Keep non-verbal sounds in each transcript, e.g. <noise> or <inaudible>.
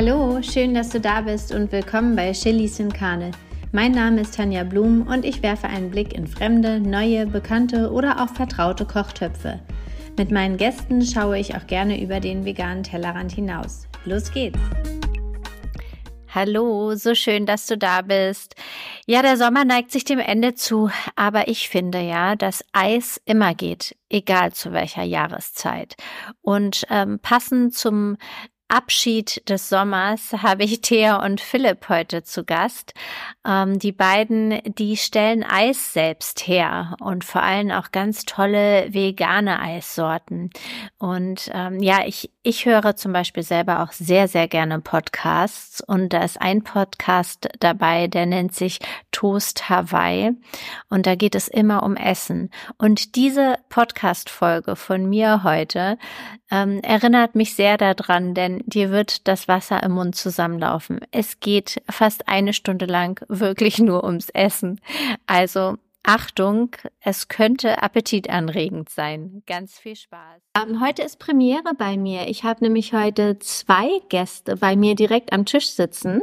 Hallo, schön, dass du da bist und willkommen bei Chilis in Karne. Mein Name ist Tanja Blum und ich werfe einen Blick in fremde, neue, bekannte oder auch vertraute Kochtöpfe. Mit meinen Gästen schaue ich auch gerne über den veganen Tellerrand hinaus. Los geht's! Hallo, so schön, dass du da bist. Ja, der Sommer neigt sich dem Ende zu, aber ich finde ja, dass Eis immer geht, egal zu welcher Jahreszeit. Und ähm, passend zum Abschied des Sommers habe ich Thea und Philipp heute zu Gast. Ähm, die beiden, die stellen Eis selbst her und vor allem auch ganz tolle vegane Eissorten. Und ähm, ja, ich, ich höre zum Beispiel selber auch sehr, sehr gerne Podcasts und da ist ein Podcast dabei, der nennt sich Toast Hawaii und da geht es immer um Essen. Und diese Podcast-Folge von mir heute ähm, erinnert mich sehr daran, denn dir wird das Wasser im Mund zusammenlaufen. Es geht fast eine Stunde lang wirklich nur ums Essen. Also Achtung, es könnte appetitanregend sein. Ganz viel Spaß. Ähm, heute ist Premiere bei mir. Ich habe nämlich heute zwei Gäste bei mir direkt am Tisch sitzen.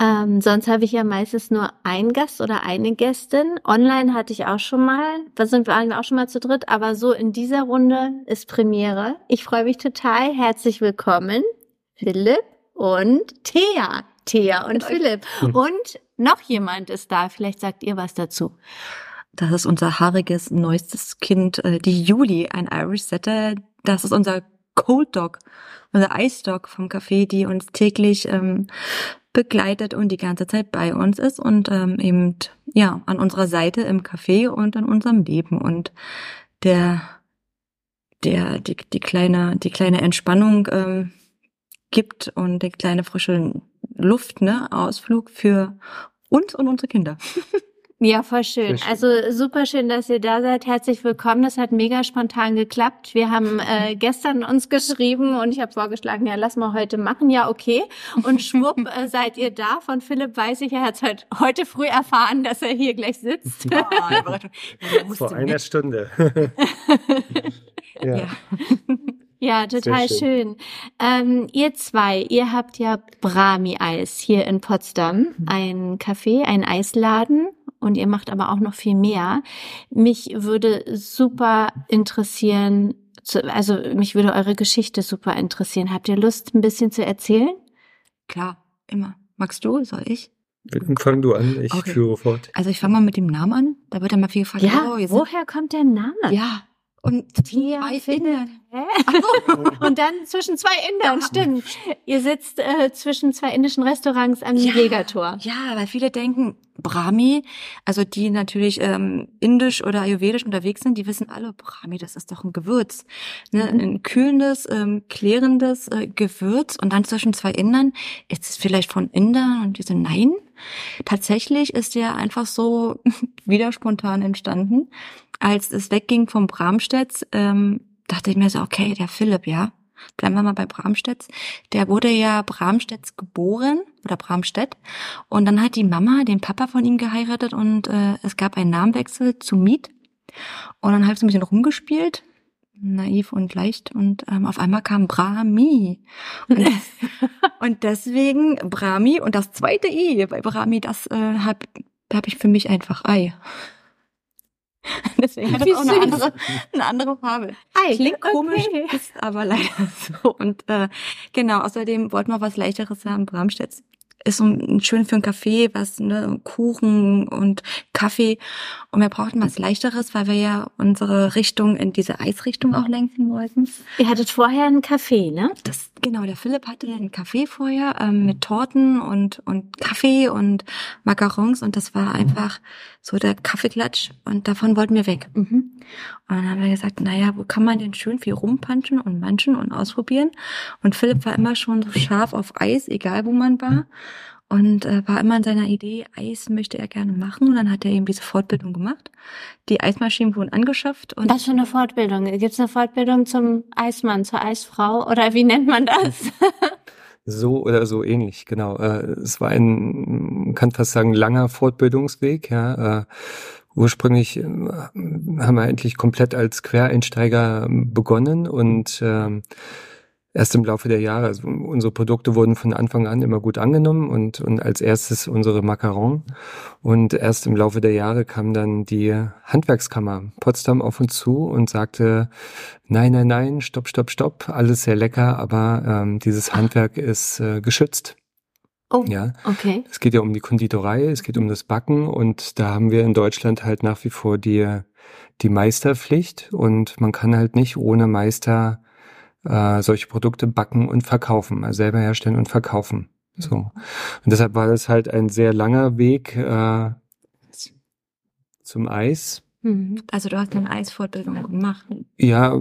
Ähm, sonst habe ich ja meistens nur einen Gast oder eine Gästin. Online hatte ich auch schon mal, da sind wir auch schon mal zu dritt, aber so in dieser Runde ist Premiere. Ich freue mich total. Herzlich willkommen, Philipp und Thea. Thea und Philipp. Und noch jemand ist da. Vielleicht sagt ihr was dazu. Das ist unser haariges neuestes Kind, äh, die Juli, ein Irish Setter. Das ist unser Cold Dog, unser Ice Dog vom Café, die uns täglich ähm, begleitet und die ganze Zeit bei uns ist und ähm, eben ja an unserer Seite im Café und in unserem Leben und der der die, die kleine die kleine Entspannung ähm, gibt und die kleine frische Luft ne Ausflug für uns und unsere Kinder. Ja, voll schön. schön. Also super schön, dass ihr da seid. Herzlich willkommen. Das hat mega spontan geklappt. Wir haben äh, gestern uns geschrieben und ich habe vorgeschlagen, ja, lass mal heute machen. Ja, okay. Und schwupp <laughs> äh, seid ihr da. Von Philipp weiß ich, er hat heute, heute früh erfahren, dass er hier gleich sitzt. Oh, <laughs> Vor einer Stunde. <laughs> ja. ja. Ja, total schön. schön. Ähm, ihr zwei, ihr habt ja Brahmi-Eis hier in Potsdam, mhm. ein Café, ein Eisladen und ihr macht aber auch noch viel mehr. Mich würde super interessieren, also mich würde eure Geschichte super interessieren. Habt ihr Lust, ein bisschen zu erzählen? Klar, immer. Magst du? Soll ich? Fang du an, ich okay. führe fort. Also ich fange mal mit dem Namen an. Da wird dann mal viel gefragt. Ja, oh, woher kommt der Name? Ja, und zwei Indern. <laughs> <laughs> und dann zwischen zwei Indern, ja. stimmt. Ihr sitzt äh, zwischen zwei indischen Restaurants am ja, Jägertor. Ja, weil viele denken, Brahmi, also die natürlich ähm, indisch oder ayurvedisch unterwegs sind, die wissen alle, Brahmi, das ist doch ein Gewürz. Ne? Mhm. Ein kühlendes, ähm, klärendes äh, Gewürz. Und dann zwischen zwei Indern, ist es vielleicht von Indern und diese Nein. Tatsächlich ist der einfach so <laughs> wieder spontan entstanden. Als es wegging vom Bramstedts, ähm, dachte ich mir so, okay, der Philipp, ja, bleiben wir mal bei Bramstedts. Der wurde ja Bramstedts geboren oder Bramstedt. Und dann hat die Mama den Papa von ihm geheiratet und äh, es gab einen Namenwechsel zu Miet. Und dann habe ich so ein bisschen rumgespielt, naiv und leicht und ähm, auf einmal kam Brahmi und, <laughs> und deswegen Brahmi und das zweite I bei Brahmi, das äh, habe hab ich für mich einfach Ei. <laughs> Deswegen hat es auch eine andere, eine andere Farbe. Ei, Klingt komisch, okay. ist aber leider <laughs> so. Und äh, genau, außerdem wollten wir was leichteres haben. Bramstedt ist so schön für ein Café, was, ne, Kuchen und Kaffee. Und wir brauchten was leichteres, weil wir ja unsere Richtung in diese Eisrichtung auch lenken wollten. Ihr hattet vorher ein Café, ne? Das, genau, der Philipp hatte ein Café vorher ähm, mit Torten und, und Kaffee und Macarons und das war einfach so der Kaffeeklatsch und davon wollten wir weg. Mhm. Und dann haben wir gesagt, naja, wo kann man denn schön viel rumpanschen und manchen und ausprobieren? Und Philipp war immer schon so scharf auf Eis, egal wo man war. Und äh, war immer in seiner Idee, Eis möchte er gerne machen. Und dann hat er eben diese Fortbildung gemacht. Die Eismaschinen wurden angeschafft. Und Was für eine Fortbildung? Gibt es eine Fortbildung zum Eismann, zur Eisfrau? Oder wie nennt man das? <laughs> So oder so ähnlich, genau. Äh, es war ein, man kann fast sagen, langer Fortbildungsweg. Ja. Äh, ursprünglich äh, haben wir endlich komplett als Quereinsteiger begonnen und ähm, erst im Laufe der Jahre, also unsere Produkte wurden von Anfang an immer gut angenommen und, und als erstes unsere Macaron. Und erst im Laufe der Jahre kam dann die Handwerkskammer Potsdam auf uns zu und sagte, nein, nein, nein, stopp, stopp, stopp, alles sehr lecker, aber ähm, dieses Handwerk ist äh, geschützt. Oh, Ja, okay. es geht ja um die Konditorei, es geht um das Backen und da haben wir in Deutschland halt nach wie vor die, die Meisterpflicht und man kann halt nicht ohne Meister äh, solche Produkte backen und verkaufen, also selber herstellen und verkaufen. So. Und deshalb war das halt ein sehr langer Weg äh, zum Eis. Mhm. Also du hast eine Eisfortbildung gemacht. Ja,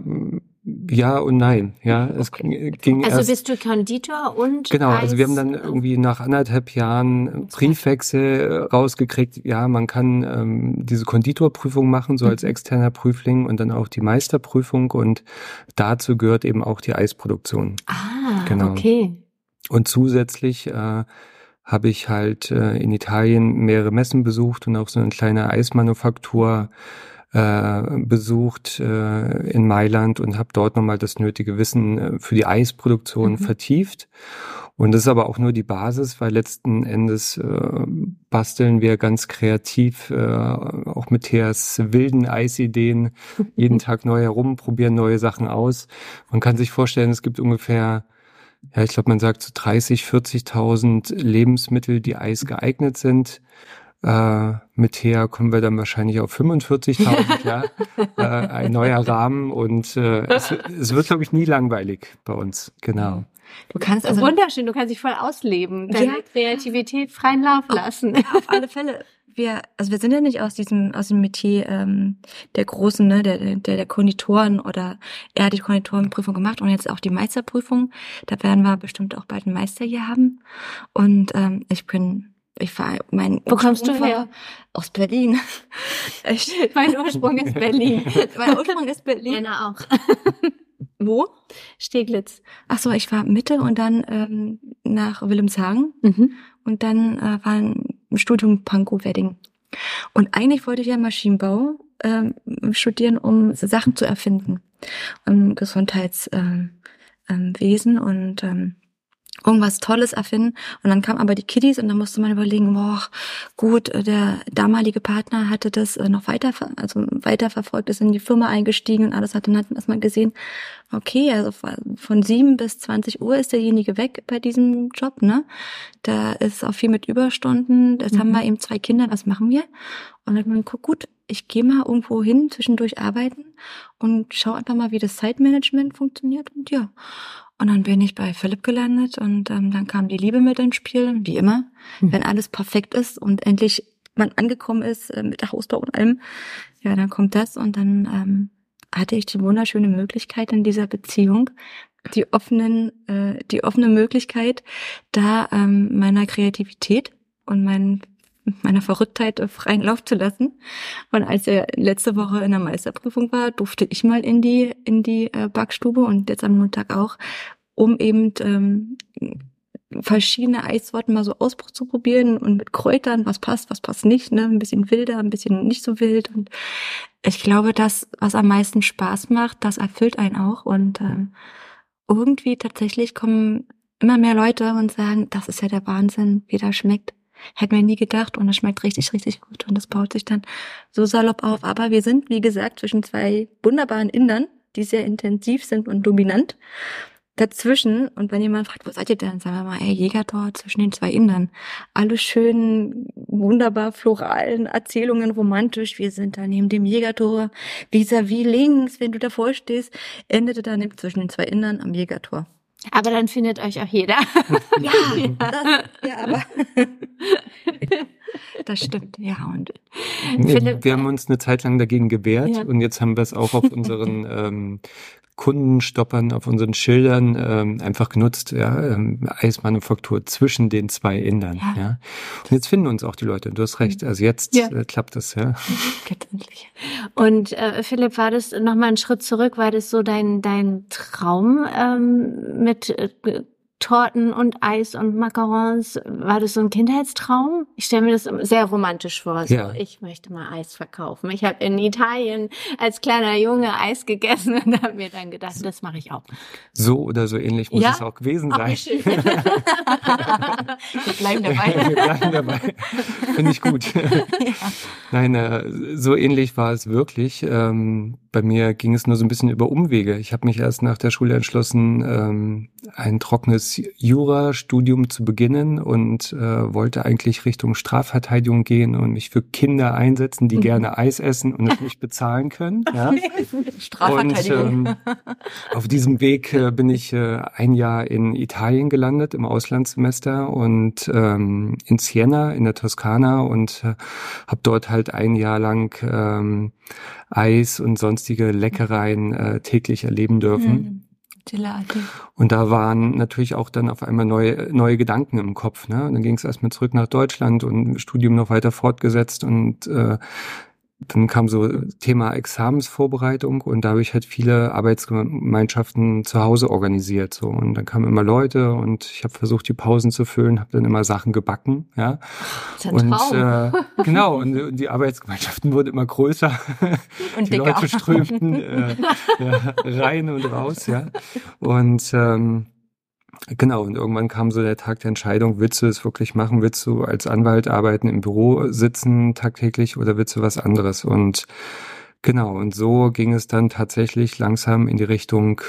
ja und nein. Ja, es ging Also erst. bist du Konditor und Genau, also wir haben dann irgendwie nach anderthalb Jahren Briefwechsel äh, rausgekriegt, ja, man kann ähm, diese Konditorprüfung machen, so als Mhm. externer Prüfling und dann auch die Meisterprüfung und dazu gehört eben auch die Eisproduktion. Ah, Genau. okay. Und zusätzlich äh, habe ich halt äh, in Italien mehrere Messen besucht und auch so eine kleine Eismanufaktur äh, besucht äh, in Mailand und habe dort nochmal das nötige Wissen äh, für die Eisproduktion Mhm. vertieft. Und das ist aber auch nur die Basis, weil letzten Endes äh, basteln wir ganz kreativ, äh, auch mit Theas wilden Eisideen, <laughs> jeden Tag neu herum, probieren neue Sachen aus. Man kann sich vorstellen, es gibt ungefähr ja, ich glaube, man sagt so 30, 40.000 Lebensmittel, die Eis geeignet sind. Äh, mit Thea kommen wir dann wahrscheinlich auf 45.000, ja. <laughs> Äh, ein neuer Rahmen und äh, es, es wird, glaube ich, nie langweilig bei uns. Genau. Du kannst also Wunderschön, du kannst dich voll ausleben, deine Ja. Kreativität freien Lauf lassen. <laughs> auf alle Fälle. Wir, also wir sind ja nicht aus diesem, aus dem Metier ähm, der großen, ne, der, der, der Konditoren oder er hat die Konditorenprüfung gemacht und jetzt auch die Meisterprüfung. Da werden wir bestimmt auch bald einen Meister hier haben. Und ähm, ich bin, ich war mein Wo kommst du her? Aus Berlin. <laughs> Mein Ursprung ist Berlin. <laughs> mein Ursprung ist Berlin. Jana auch. <laughs> Wo? Steglitz. Ach so, ich war Mitte und dann ähm, nach Wilhelmshagen Mhm. und dann äh, war ein Studium Pankow-Wedding. Und eigentlich wollte ich ja Maschinenbau ähm, studieren, um Sachen zu erfinden. Im Gesundheitswesen ähm, ähm, Wesen und ähm, irgendwas Tolles erfinden. Und dann kamen aber die Kiddies und dann musste man überlegen, boah, gut, äh, der damalige Partner hatte das äh, noch weiter, also weiter verfolgt, ist in die Firma eingestiegen und alles hat dann hat man erstmal gesehen, okay, also von sieben bis 20 Uhr ist derjenige weg bei diesem Job, ne? Da ist auch viel mit Überstunden, das Mhm. haben wir eben zwei Kinder, was machen wir? Und dann hat man geguckt, gut, ich gehe mal irgendwo hin, zwischendurch arbeiten und schau einfach mal, wie das Zeitmanagement funktioniert und ja. Und dann bin ich bei Philipp gelandet und ähm, dann kam die Liebe mit ins Spiel, wie immer. Mhm. Wenn alles perfekt ist und endlich man angekommen ist äh, mit der Hausbau und allem, ja, dann kommt das und dann ähm, hatte ich die wunderschöne Möglichkeit in dieser Beziehung, die offenen, äh, die offene Möglichkeit, da ähm, meiner Kreativität und mein, meiner Verrücktheit äh, freien Lauf zu lassen. Und als er letzte Woche in der Meisterprüfung war, durfte ich mal in die in die äh, Backstube und jetzt am Montag auch, um eben ähm, verschiedene Eissorten mal so auszuprobieren und mit Kräutern, was passt, was passt nicht, ne, ein bisschen wilder, ein bisschen nicht so wild und ich glaube, das, was am meisten Spaß macht, das erfüllt einen auch und ähm, irgendwie tatsächlich kommen immer mehr Leute und sagen, das ist ja der Wahnsinn, wie das schmeckt. Hätten wir nie gedacht und es schmeckt richtig, richtig gut und das baut sich dann so salopp auf. Aber wir sind, wie gesagt, zwischen zwei wunderbaren Indern, die sehr intensiv sind und dominant. Dazwischen, und wenn jemand fragt, wo seid ihr denn, sagen wir mal, ey, Jägertor zwischen den zwei Indern. Alle schön, wunderbar floralen Erzählungen, romantisch. Wir sind da neben dem Jägertor, vis-à-vis links, wenn du davor stehst, endete dann zwischen den zwei Indern am Jägertor. Aber dann findet euch auch jeder. <laughs> <laughs> Ja, das, ja, aber <laughs> das stimmt, ja. Und Philipp, wir haben uns eine Zeit lang dagegen gewehrt Ja. und jetzt haben wir es auch auf unseren <laughs> ähm, Kundenstoppern, auf unseren Schildern ähm, einfach genutzt, ja, ähm, Eismanufaktur zwischen den zwei Indern, Ja. ja. Und jetzt finden uns auch die Leute, du hast recht, also jetzt Ja. äh, klappt das, ja. <laughs> Und äh, Philipp, war das nochmal einen Schritt zurück? War das so dein, dein Traum, ähm, mit äh, Torten und Eis und Macarons, war das so ein Kindheitstraum? Ich stelle mir das sehr romantisch vor. So, ja. ich möchte mal Eis verkaufen. Ich habe in Italien als kleiner Junge Eis gegessen und habe mir dann gedacht, das mache ich auch. So oder so ähnlich muss ja? es auch gewesen sein. <laughs> Wir bleiben dabei. Wir bleiben dabei. Finde ich gut. <laughs> Ja. Nein, äh, so ähnlich war es wirklich. Ähm, bei mir ging es nur so ein bisschen über Umwege. Ich habe mich erst nach der Schule entschlossen, ähm, ein trockenes Jurastudium zu beginnen und äh, wollte eigentlich Richtung Strafverteidigung gehen und mich für Kinder einsetzen, die mhm. gerne Eis essen und es nicht bezahlen können. Ja? <laughs> Strafverteidigung. Und, ähm, auf diesem Weg äh, bin ich äh, ein Jahr in Italien gelandet im Auslandssemester und ähm, in Siena in der Toskana und äh, habe dort halt ein Jahr lang ähm, Eis und sonstige Leckereien äh, täglich erleben dürfen. Mhm. Und da waren natürlich auch dann auf einmal neue, neue Gedanken im Kopf. Ne? Und dann ging es erstmal zurück nach Deutschland und Studium noch weiter fortgesetzt und äh, dann kam so Thema Examensvorbereitung und da habe ich halt viele Arbeitsgemeinschaften zu Hause organisiert so und dann kamen immer Leute und ich habe versucht die Pausen zu füllen, habe dann immer Sachen gebacken, ja. und äh, genau und die Arbeitsgemeinschaften wurden immer größer <laughs> und die dicker. Leute strömten äh, <laughs> ja, rein und raus, ja und ähm, Genau, und irgendwann kam so der Tag der Entscheidung, willst du es wirklich machen? Willst du als Anwalt arbeiten, im Büro sitzen tagtäglich oder willst du was anderes? Und genau, und so ging es dann tatsächlich langsam in die Richtung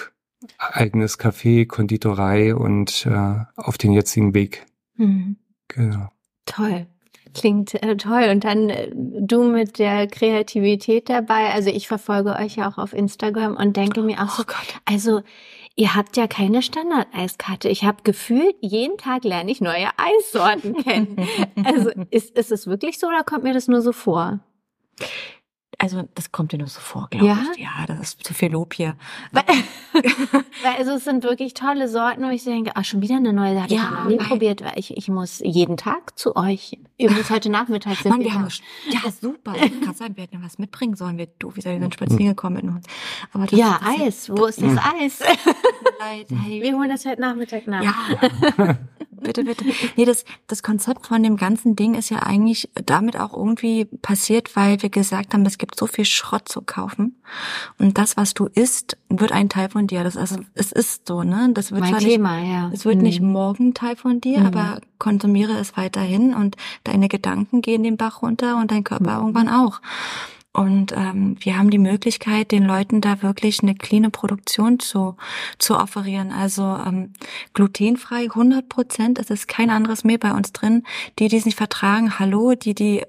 eigenes Café, Konditorei und äh, auf den jetzigen Weg. Mhm. Genau. Toll. Klingt äh, toll. Und dann äh, du mit der Kreativität dabei. Also ich verfolge euch ja auch auf Instagram und denke mir auch oh Gott. also Ihr habt ja keine Standardeiskarte. Ich habe gefühlt, jeden Tag lerne ich neue Eissorten kennen. <laughs> Also ist, ist es wirklich so oder kommt mir das nur so vor? Also das kommt dir nur so vor, glaube ja? ich. Ja, das ist zu viel Lob hier. Weil, <laughs> weil also es sind wirklich tolle Sorten, wo ich denke, ah, schon wieder eine neue, da habe ja, ich noch nie probiert, weil ich, ich muss jeden Tag zu euch. Ihr müsst heute Nachmittag sind Mann, wir haben, Ja, super. Ich <laughs> kann sagen, wir hätten was mitbringen sollen. Wir, du, wie wir sind spazieren gekommen. Aber das, ja, das Eis. Wo ist das Eis? Leid, hey. Wir holen das heute Nachmittag nach. Ja. <laughs> bitte, bitte. Nee, das, das Konzept von dem ganzen Ding ist ja eigentlich damit auch irgendwie passiert, weil wir gesagt haben, es gibt so viel Schrott zu kaufen. Und das, was du isst, wird ein Teil von dir. Das, also, es ist so, ne? Das wird mein Thema, nicht, ja. Es wird mhm. nicht morgen Teil von dir, mhm. aber konsumiere es weiterhin und deine Gedanken gehen den Bach runter und dein Körper mhm. irgendwann auch. Und ähm, wir haben die Möglichkeit, den Leuten da wirklich eine cleane Produktion zu, zu offerieren. Also ähm, glutenfrei 100 Prozent. Es ist kein anderes Mehl bei uns drin. Die, die es nicht vertragen, hallo. Die, die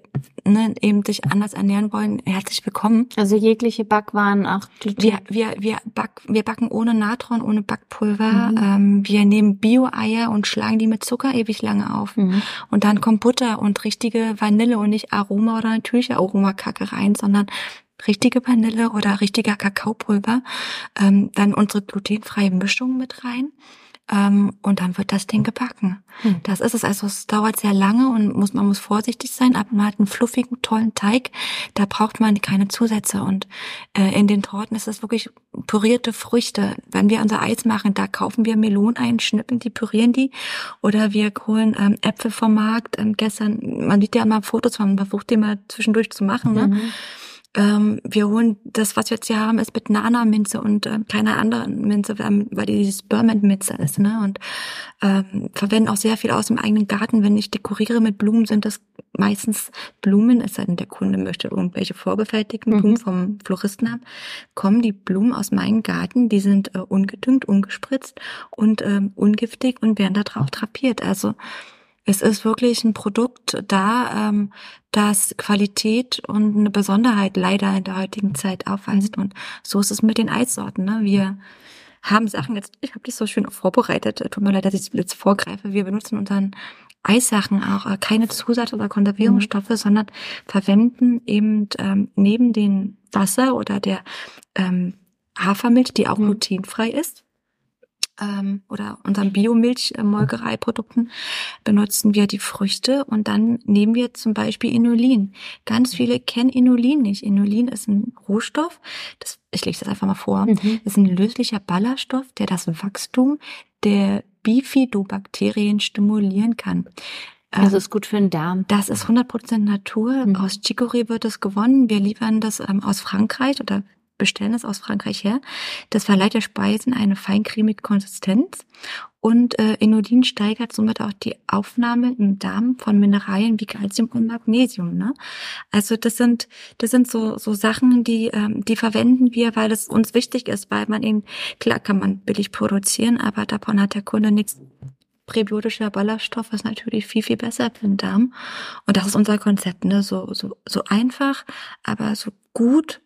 ne, eben sich anders ernähren wollen, herzlich willkommen. Also jegliche Backwaren auch Gluten. Wir, wir, wir, back, wir backen ohne Natron, ohne Backpulver. Mhm. Ähm, wir nehmen Bio-Eier und schlagen die mit Zucker ewig lange auf. Mhm. Und dann kommt Butter und richtige Vanille und nicht Aroma oder natürliche Aromakacke rein, sondern sondern richtige Vanille oder richtiger Kakaopulver, ähm, dann unsere glutenfreie Mischung mit rein. Ähm, und dann wird das Ding gebacken. Hm. Das ist es. Also es dauert sehr lange und muss, man muss vorsichtig sein, aber man hat einen fluffigen, tollen Teig. Da braucht man keine Zusätze. Und äh, in den Torten ist es wirklich pürierte Früchte. Wenn wir unser Eis machen, da kaufen wir Melonen ein, schnippeln die, pürieren die. Oder wir holen ähm, Äpfel vom Markt. Ähm, gestern, man sieht ja immer Fotos, man versucht die mal zwischendurch zu machen. Ne? Ähm, wir holen das, was wir jetzt hier haben, ist mit Nana-Minze und ähm, keiner anderen Minze, weil die dieses Burman-Minze ist, ne? Und ähm, verwenden auch sehr viel aus dem eigenen Garten. Wenn ich dekoriere mit Blumen, sind das meistens Blumen, es sei denn, der Kunde möchte irgendwelche vorgefertigten Blumen mhm. vom Floristen haben, kommen die Blumen aus meinem Garten, die sind äh, ungedüngt, ungespritzt und ähm, ungiftig und werden da drauf drapiert. Also es ist wirklich ein Produkt da, ähm, das Qualität und eine Besonderheit leider in der heutigen Zeit aufweist. Und so ist es mit den Eissorten. Ne? Wir haben Sachen jetzt, ich habe dich so schön vorbereitet. Tut mir leid, dass ich jetzt vorgreife. Wir benutzen unseren Eissachen auch äh, keine Zusatz- oder Konservierungsstoffe, mhm. sondern verwenden eben ähm, neben dem Wasser oder der ähm, Hafermilch, die auch mhm. glutenfrei ist, ähm, oder unseren Biomilchmolkereiprodukten benutzen wir die Früchte und dann nehmen wir zum Beispiel Inulin. Ganz viele kennen Inulin nicht. Inulin ist ein Rohstoff, das, ich lese das einfach mal vor, Mhm. ist ein löslicher Ballaststoff, der das Wachstum der Bifidobakterien stimulieren kann. Das Ähm, ist gut für den Darm. das ist 100% Natur. Mhm. Aus Chicorée wird es gewonnen. Wir liefern das ähm, aus Frankreich oder bestellen es aus Frankreich her. Das verleiht der Speisen eine feincremige Konsistenz und äh, Inulin steigert somit auch die Aufnahme im Darm von Mineralien wie Calcium und Magnesium. Ne? Also das sind das sind so so Sachen, die ähm, die verwenden wir, weil es uns wichtig ist, weil man ihn klar kann man billig produzieren, aber davon hat der Kunde nichts präbiotischer Ballaststoff ist natürlich viel, viel besser für den Darm. Und das ist unser Konzept, ne? So, so, so einfach, aber so gut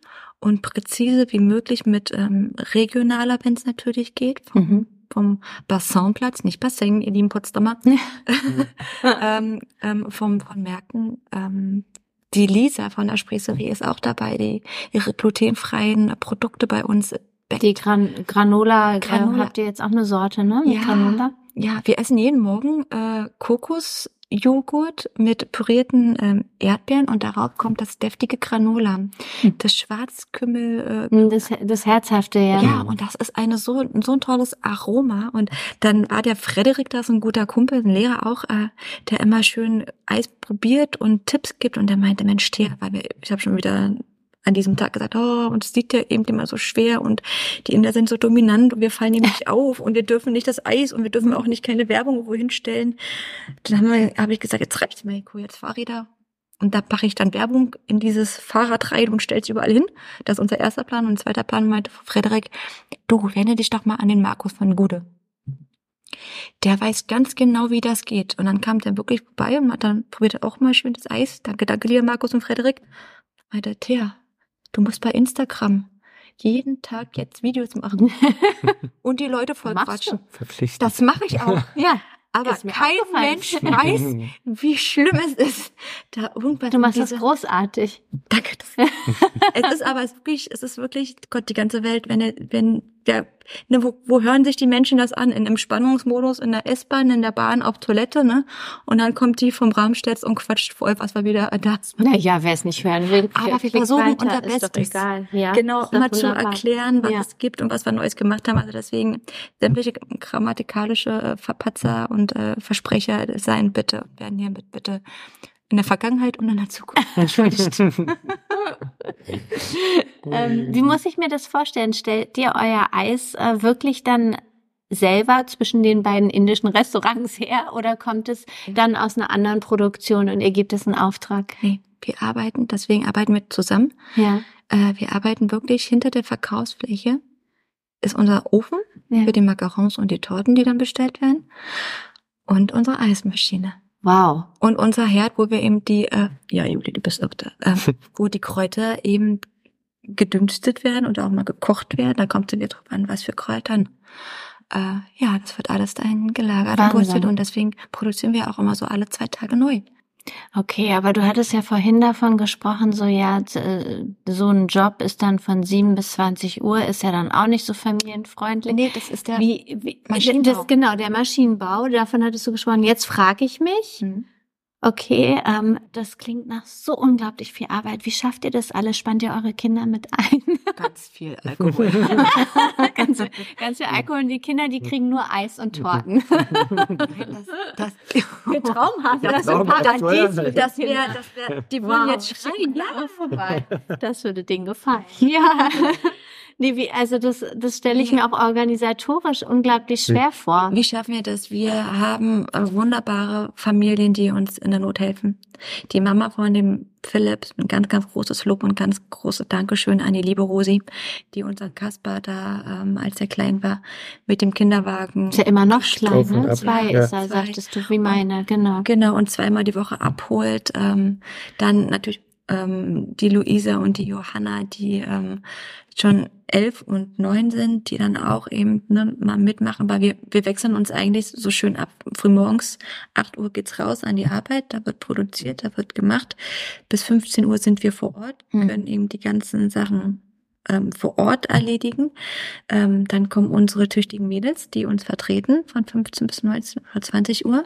und präzise wie möglich mit ähm, regionaler, wenn es natürlich geht, vom, Mhm. vom Bassinplatz, nicht Bassin, ihr lieben Potsdamer, <laughs> ähm, ähm, vom, von Märkten. Ähm, die Lisa von der Spräßerie ist auch dabei, die ihre glutenfreien Produkte bei uns Die Gran Granola, Granola. Äh, habt ihr jetzt auch eine Sorte, ne? Mit Ja. Granola? Ja, wir essen jeden Morgen äh, Kokosjoghurt mit pürierten ähm, Erdbeeren und darauf kommt das deftige Granola. Hm. Das Schwarzkümmel. Äh, Hm, Das, das Herzhafte, ja. ja. und das ist eine so so ein tolles Aroma. Und dann war der Frederik, das ist ein guter Kumpel, ein Lehrer auch, äh, der immer schön Eis probiert und Tipps gibt. Und der meinte, Mensch, Thea, weil wir, ich habe schon wieder an diesem Tag gesagt, oh, und es liegt ja eben immer so schwer und die Inder sind so dominant und wir fallen ihnen nicht auf und wir dürfen nicht das Eis und wir dürfen auch nicht keine Werbung wohin stellen. Dann habe ich gesagt, jetzt reicht's hole jetzt Fahrräder und da mache ich dann Werbung in dieses Fahrrad rein und stell's überall hin. Das ist unser erster Plan. Und zweiter Plan meinte Frederik, du wende dich doch mal an den Markus von Gude. Der weiß ganz genau, wie das geht. Und dann kam der wirklich vorbei und hat dann probiert auch mal schön das Eis. Danke, danke, lieber Markus und Frederik. Meinte, Thea, du musst bei Instagram jeden Tag jetzt Videos machen <laughs> und die Leute voll quatschen. Verpflichtend. Das mache ich auch. <laughs> Ja. Aber kein. Mensch weiß, <laughs> wie schlimm es ist, da irgendwas Du machst in das diese- großartig. Danke. Es ist aber es ist wirklich, es ist wirklich, Gott, die ganze Welt, wenn, wenn der, ne, wo, wo hören sich die Menschen das an? In einem Spannungsmodus, in der S-Bahn, in der Bahn, auf Toilette, ne? Und dann kommt die vom Rahmenstädts und quatscht voll, was wir wieder da ist. Naja, wer es nicht hören will, Aber wir versuchen weiter, unser Bestes. Ja, genau, immer zu erklären, was Ja. es gibt und was wir Neues gemacht haben. Also deswegen sämtliche grammatikalische äh, Verpatzer und äh, Versprecher seien bitte, werden hiermit bitte in der Vergangenheit und in der Zukunft entschuldigt. <laughs> Ähm, wie muss ich mir das vorstellen? Stellt ihr euer Eis äh, wirklich dann selber zwischen den beiden indischen Restaurants her oder kommt es dann aus einer anderen Produktion und ihr gebt es in Auftrag? Nee, wir arbeiten, deswegen arbeiten wir zusammen. Ja. Äh, wir arbeiten wirklich hinter der Verkaufsfläche. Ist unser Ofen ja. für die Macarons und die Torten, die dann bestellt werden. Und unsere Eismaschine. Wow. Und unser Herd, wo wir eben die, äh, ja, Juli, du bist auch da, äh, <laughs> wo die Kräuter eben gedünstet werden und auch mal gekocht werden. Da kommt es wieder drauf an, was für Kräutern. Äh, ja, das wird alles dahin gelagert und produziert. Und deswegen produzieren wir auch immer so alle zwei Tage neu. Okay, aber du hattest ja vorhin davon gesprochen, so ja, äh, so ein Job ist dann von 7 bis 20 Uhr, ist ja dann auch nicht so familienfreundlich. Nee, das ist der Wie, wie Maschinenbau. Das, genau, der Maschinenbau, davon hattest du gesprochen. Jetzt frage ich mich, Mhm. Okay, ähm, das klingt nach so unglaublich viel Arbeit. Wie schafft ihr das alles? Spannt ihr eure Kinder mit ein? <laughs> ganz viel Alkohol. <laughs> ganz, ganz viel Alkohol und die Kinder, die kriegen nur Eis und Torten. <laughs> das, das, Wie traumhaft. Ja, das ein traumhaft, Paradies ja. das Kinder. das wäre, die Wow. jetzt schreien. Jahre vorbei. Das würde denen gefallen. Ja. Nee, wie, also das, das stelle ich mir auch organisatorisch unglaublich schwer vor. Wie schaffen wir das? Wir haben äh, wunderbare Familien, die uns in der Not helfen. Die Mama von dem Philipp, ein ganz, ganz großes Lob und ganz großes Dankeschön an die liebe Rosi, die unser Kasper da, ähm, als er klein war, mit dem Kinderwagen Ist ja immer noch klein, ne? Zwei Ja. ist er, Zwei. sagtest du, wie meine, genau. Genau, und zweimal die Woche abholt. Ähm, dann natürlich ähm, die Luisa und die Johanna, die ähm, schon elf und neun sind, die dann auch eben ne, mal mitmachen, weil wir, wir wechseln uns eigentlich so schön ab. Frühmorgens, 8 Uhr geht's raus an die Arbeit, da wird produziert, da wird gemacht. Bis 15 Uhr sind wir vor Ort, Mhm. können eben die ganzen Sachen ähm, vor Ort erledigen. Ähm, dann kommen unsere tüchtigen Mädels, die uns vertreten von 15 bis 19 oder 20 Uhr.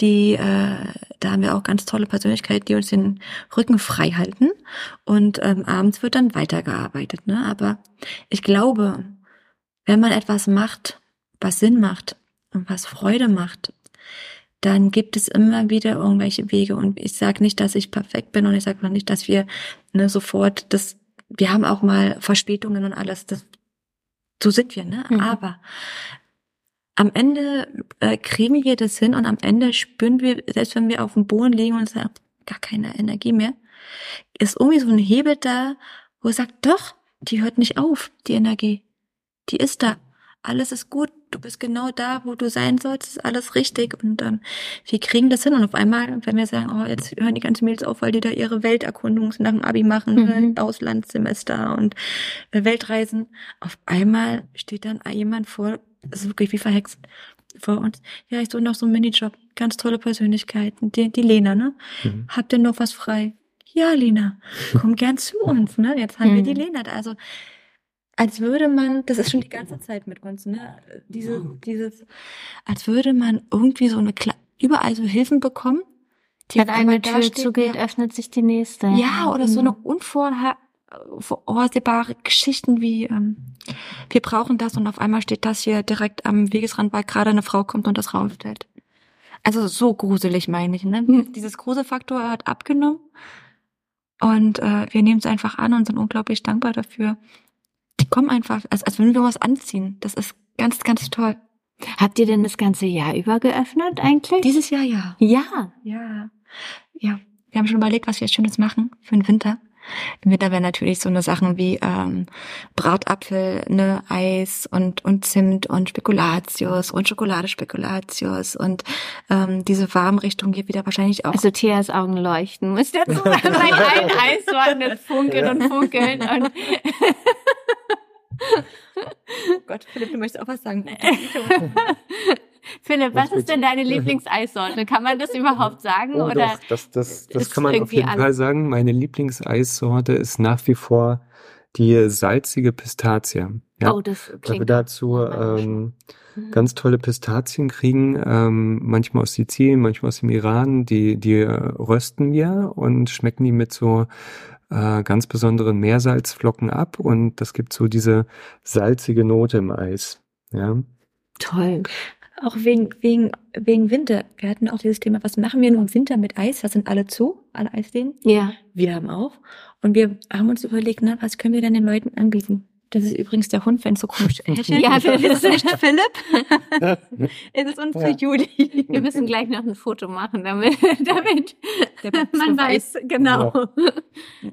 Die, äh, da haben wir auch ganz tolle Persönlichkeiten, die uns den Rücken frei halten. Und ähm, abends wird dann weitergearbeitet. Ne? Aber ich glaube, wenn man etwas macht, was Sinn macht und was Freude macht, dann gibt es immer wieder irgendwelche Wege. Und ich sage nicht, dass ich perfekt bin und ich sage nicht, dass wir ne, sofort das wir haben auch mal Verspätungen und alles. Das, so sind wir, ne? Mhm. Aber am Ende äh, kriegen wir das hin und am Ende spüren wir, selbst wenn wir auf dem Boden liegen und sagen, gar keine Energie mehr, ist irgendwie so ein Hebel da, wo sagt, doch, die hört nicht auf, die Energie. Die ist da alles ist gut, du bist genau da, wo du sein sollst, ist alles richtig und ähm, wir kriegen das hin und auf einmal, wenn wir sagen, oh, jetzt hören die ganzen Mädels auf, weil die da ihre Welterkundung nach dem Abi machen, mhm. Ne, Auslandssemester und äh, Weltreisen, auf einmal steht dann jemand vor, das ist wirklich wie verhext, vor uns, ja, ich so noch so einen Minijob, ganz tolle Persönlichkeiten, die, die Lena, ne? Mhm. Habt ihr noch was frei? Ja, Lena, komm gern zu uns, ne? Jetzt haben mhm. wir die Lena da, also als würde man, das ist schon die ganze Zeit mit uns, ne? Diese, dieses, als würde man irgendwie so eine, überall so Hilfen bekommen. Die Wenn eine Tür steht, zugeht, ja. öffnet sich die nächste. Ja, oder so eine unvorsehbare Geschichten wie, ähm, wir brauchen das und auf einmal steht das hier direkt am Wegesrand, weil gerade eine Frau kommt und das Raum stellt. Also so gruselig meine ich, ne? Hm. Dieses Gruselfaktor hat abgenommen und äh, wir nehmen es einfach an und sind unglaublich dankbar dafür die kommen einfach, als, als würden wir was anziehen. Das ist ganz, ganz toll. Habt ihr denn das ganze Jahr über geöffnet eigentlich? Dieses Jahr ja. Ja. Ja. Ja. Wir haben schon überlegt, was wir Schönes machen für den Winter. Im Winter wären natürlich so eine Sachen wie ähm, Bratapfel, ne, Eis und und Zimt und Spekulatius und Schokoladespekulatius und ähm, diese Warmrichtung hier wieder wahrscheinlich auch. Also Theas Augen leuchten. Muss dazu sagen, bei allen Eissorten das funkeln und funkeln und <laughs> oh Gott, Philipp, du möchtest auch was sagen. <laughs> Philipp, was, was ist denn deine Lieblingseissorte? <laughs> Kann man das überhaupt sagen? Oh, oder doch, das, das, das kann man auf jeden Fall sagen. Meine Lieblingseissorte ist nach wie vor die salzige Pistazie. Ja, oh, das klingt weil wir dazu ähm, mhm. ganz tolle Pistazien kriegen, ähm, manchmal aus Sizilien, manchmal aus dem Iran. Die, die rösten wir und schmecken die mit so äh, ganz besonderen Meersalzflocken ab und das gibt so diese salzige Note im Eis. Ja. Toll. Auch wegen, wegen, wegen Winter. Wir hatten auch dieses Thema, was machen wir nun im Winter mit Eis? Das sind alle zu, alle Eisläden. Ja. Wir haben auch. Und wir haben uns überlegt, na, was können wir denn den Leuten anbieten? Das ist übrigens der Hund, wenn es so komisch häschelt. <laughs> ja, das ist <laughs> nicht Philipp. <laughs> es ist unsere ja. Juli. Wir müssen gleich noch ein Foto machen, damit, damit man weiß, genau. Ja.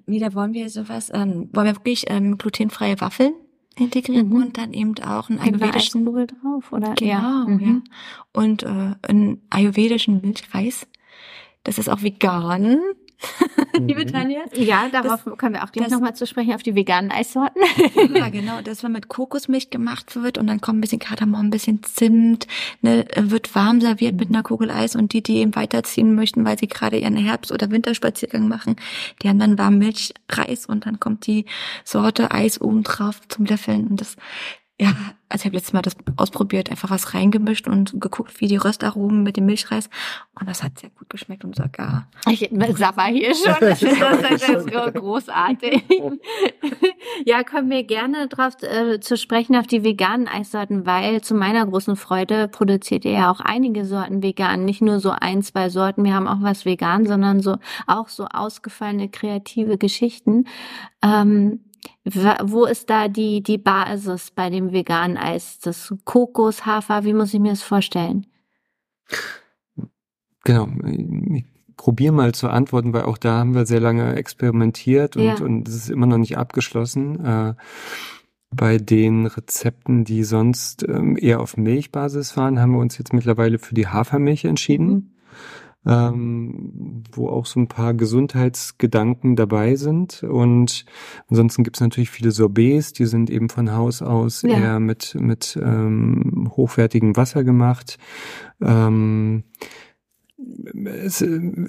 Nee, da wollen wir sowas, ähm, wollen wir wirklich ähm, glutenfreie Waffeln integrieren mhm. und dann eben auch einen ayurvedischen drauf, oder? Genau, ja. Mhm. ja. Und äh, einen ayurvedischen Milchreis. Das ist auch vegan. <laughs> liebe mhm. Tanja. Ja, darauf das, können wir auch gleich nochmal zu sprechen, auf die veganen Eissorten. ja, genau, das, wenn mit Kokosmilch gemacht wird und dann kommt ein bisschen Kardamom, ein bisschen Zimt, ne, wird warm serviert mit einer Kugel Eis und die, die eben weiterziehen möchten, weil sie gerade ihren Herbst- oder Winterspaziergang machen, die haben dann warm Milchreis und dann kommt die Sorte Eis oben drauf zum Löffeln und das ja, also ich habe letztes Mal das ausprobiert, einfach was reingemischt und geguckt, wie die Röstaromen mit dem Milchreis. Und das hat sehr gut geschmeckt und sogar. Ich sabber hier <laughs> schon. Das ist, das ist großartig. <laughs> ja, kommen wir gerne drauf äh, zu sprechen auf die veganen Eissorten, weil zu meiner großen Freude produziert ihr ja auch einige Sorten vegan. Nicht nur so ein, zwei Sorten. Wir haben auch was vegan, sondern so auch so ausgefallene kreative Geschichten. Ähm, wo ist da die, die Basis bei dem veganen Eis? Das Kokos, Hafer, wie muss ich mir das vorstellen? Genau. Ich probiere mal zu antworten, weil auch da haben wir sehr lange experimentiert und, ja. und es ist immer noch nicht abgeschlossen. Äh, bei den Rezepten, die sonst ähm, eher auf Milchbasis waren, haben wir uns jetzt mittlerweile für die Hafermilch entschieden. Mhm ähm, wo auch so ein paar Gesundheitsgedanken dabei sind. Und ansonsten gibt es natürlich viele Sorbets, die sind eben von Haus aus ja. eher mit, mit ähm, hochwertigem Wasser gemacht. Ähm, es,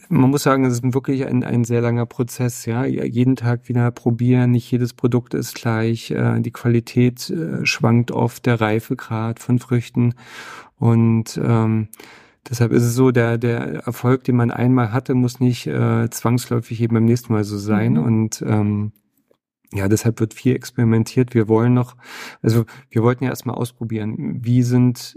man muss sagen, es ist wirklich ein, ein sehr langer Prozess, ja. Jeden Tag wieder probieren, nicht jedes Produkt ist gleich, äh, die Qualität äh, schwankt oft, der Reifegrad von Früchten und ähm, Deshalb ist es so, der, der Erfolg, den man einmal hatte, muss nicht äh, zwangsläufig eben beim nächsten Mal so sein. Mhm. Und ähm, ja, deshalb wird viel experimentiert. Wir wollen noch, also wir wollten ja erstmal ausprobieren, wie sind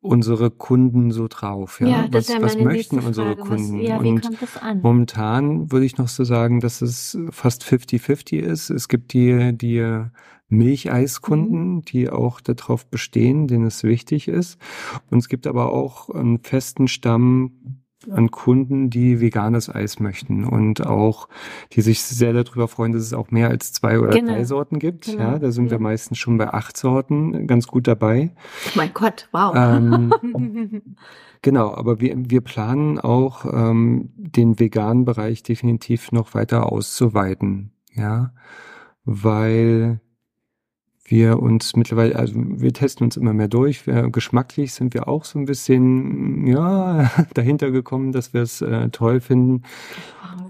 unsere Kunden so drauf? Ja, ja was, was möchten unsere Frage. Kunden? Was, ja, und momentan würde ich noch so sagen, dass es fast 50-50 ist. Es gibt die, die Milcheiskunden, mhm. die auch darauf bestehen, denen es wichtig ist. Und es gibt aber auch einen festen Stamm an Kunden, die veganes Eis möchten und auch, die sich sehr darüber freuen, dass es auch mehr als zwei oder genau. drei Sorten gibt. Genau. Ja, da sind ja. wir meistens schon bei acht Sorten ganz gut dabei. Oh mein Gott, wow. Ähm, <laughs> genau, aber wir, wir planen auch, ähm, den veganen Bereich definitiv noch weiter auszuweiten. Ja, weil wir uns mittlerweile, also wir testen uns immer mehr durch. Wir, geschmacklich sind wir auch so ein bisschen, ja, <laughs> dahinter gekommen, dass wir es äh, toll finden.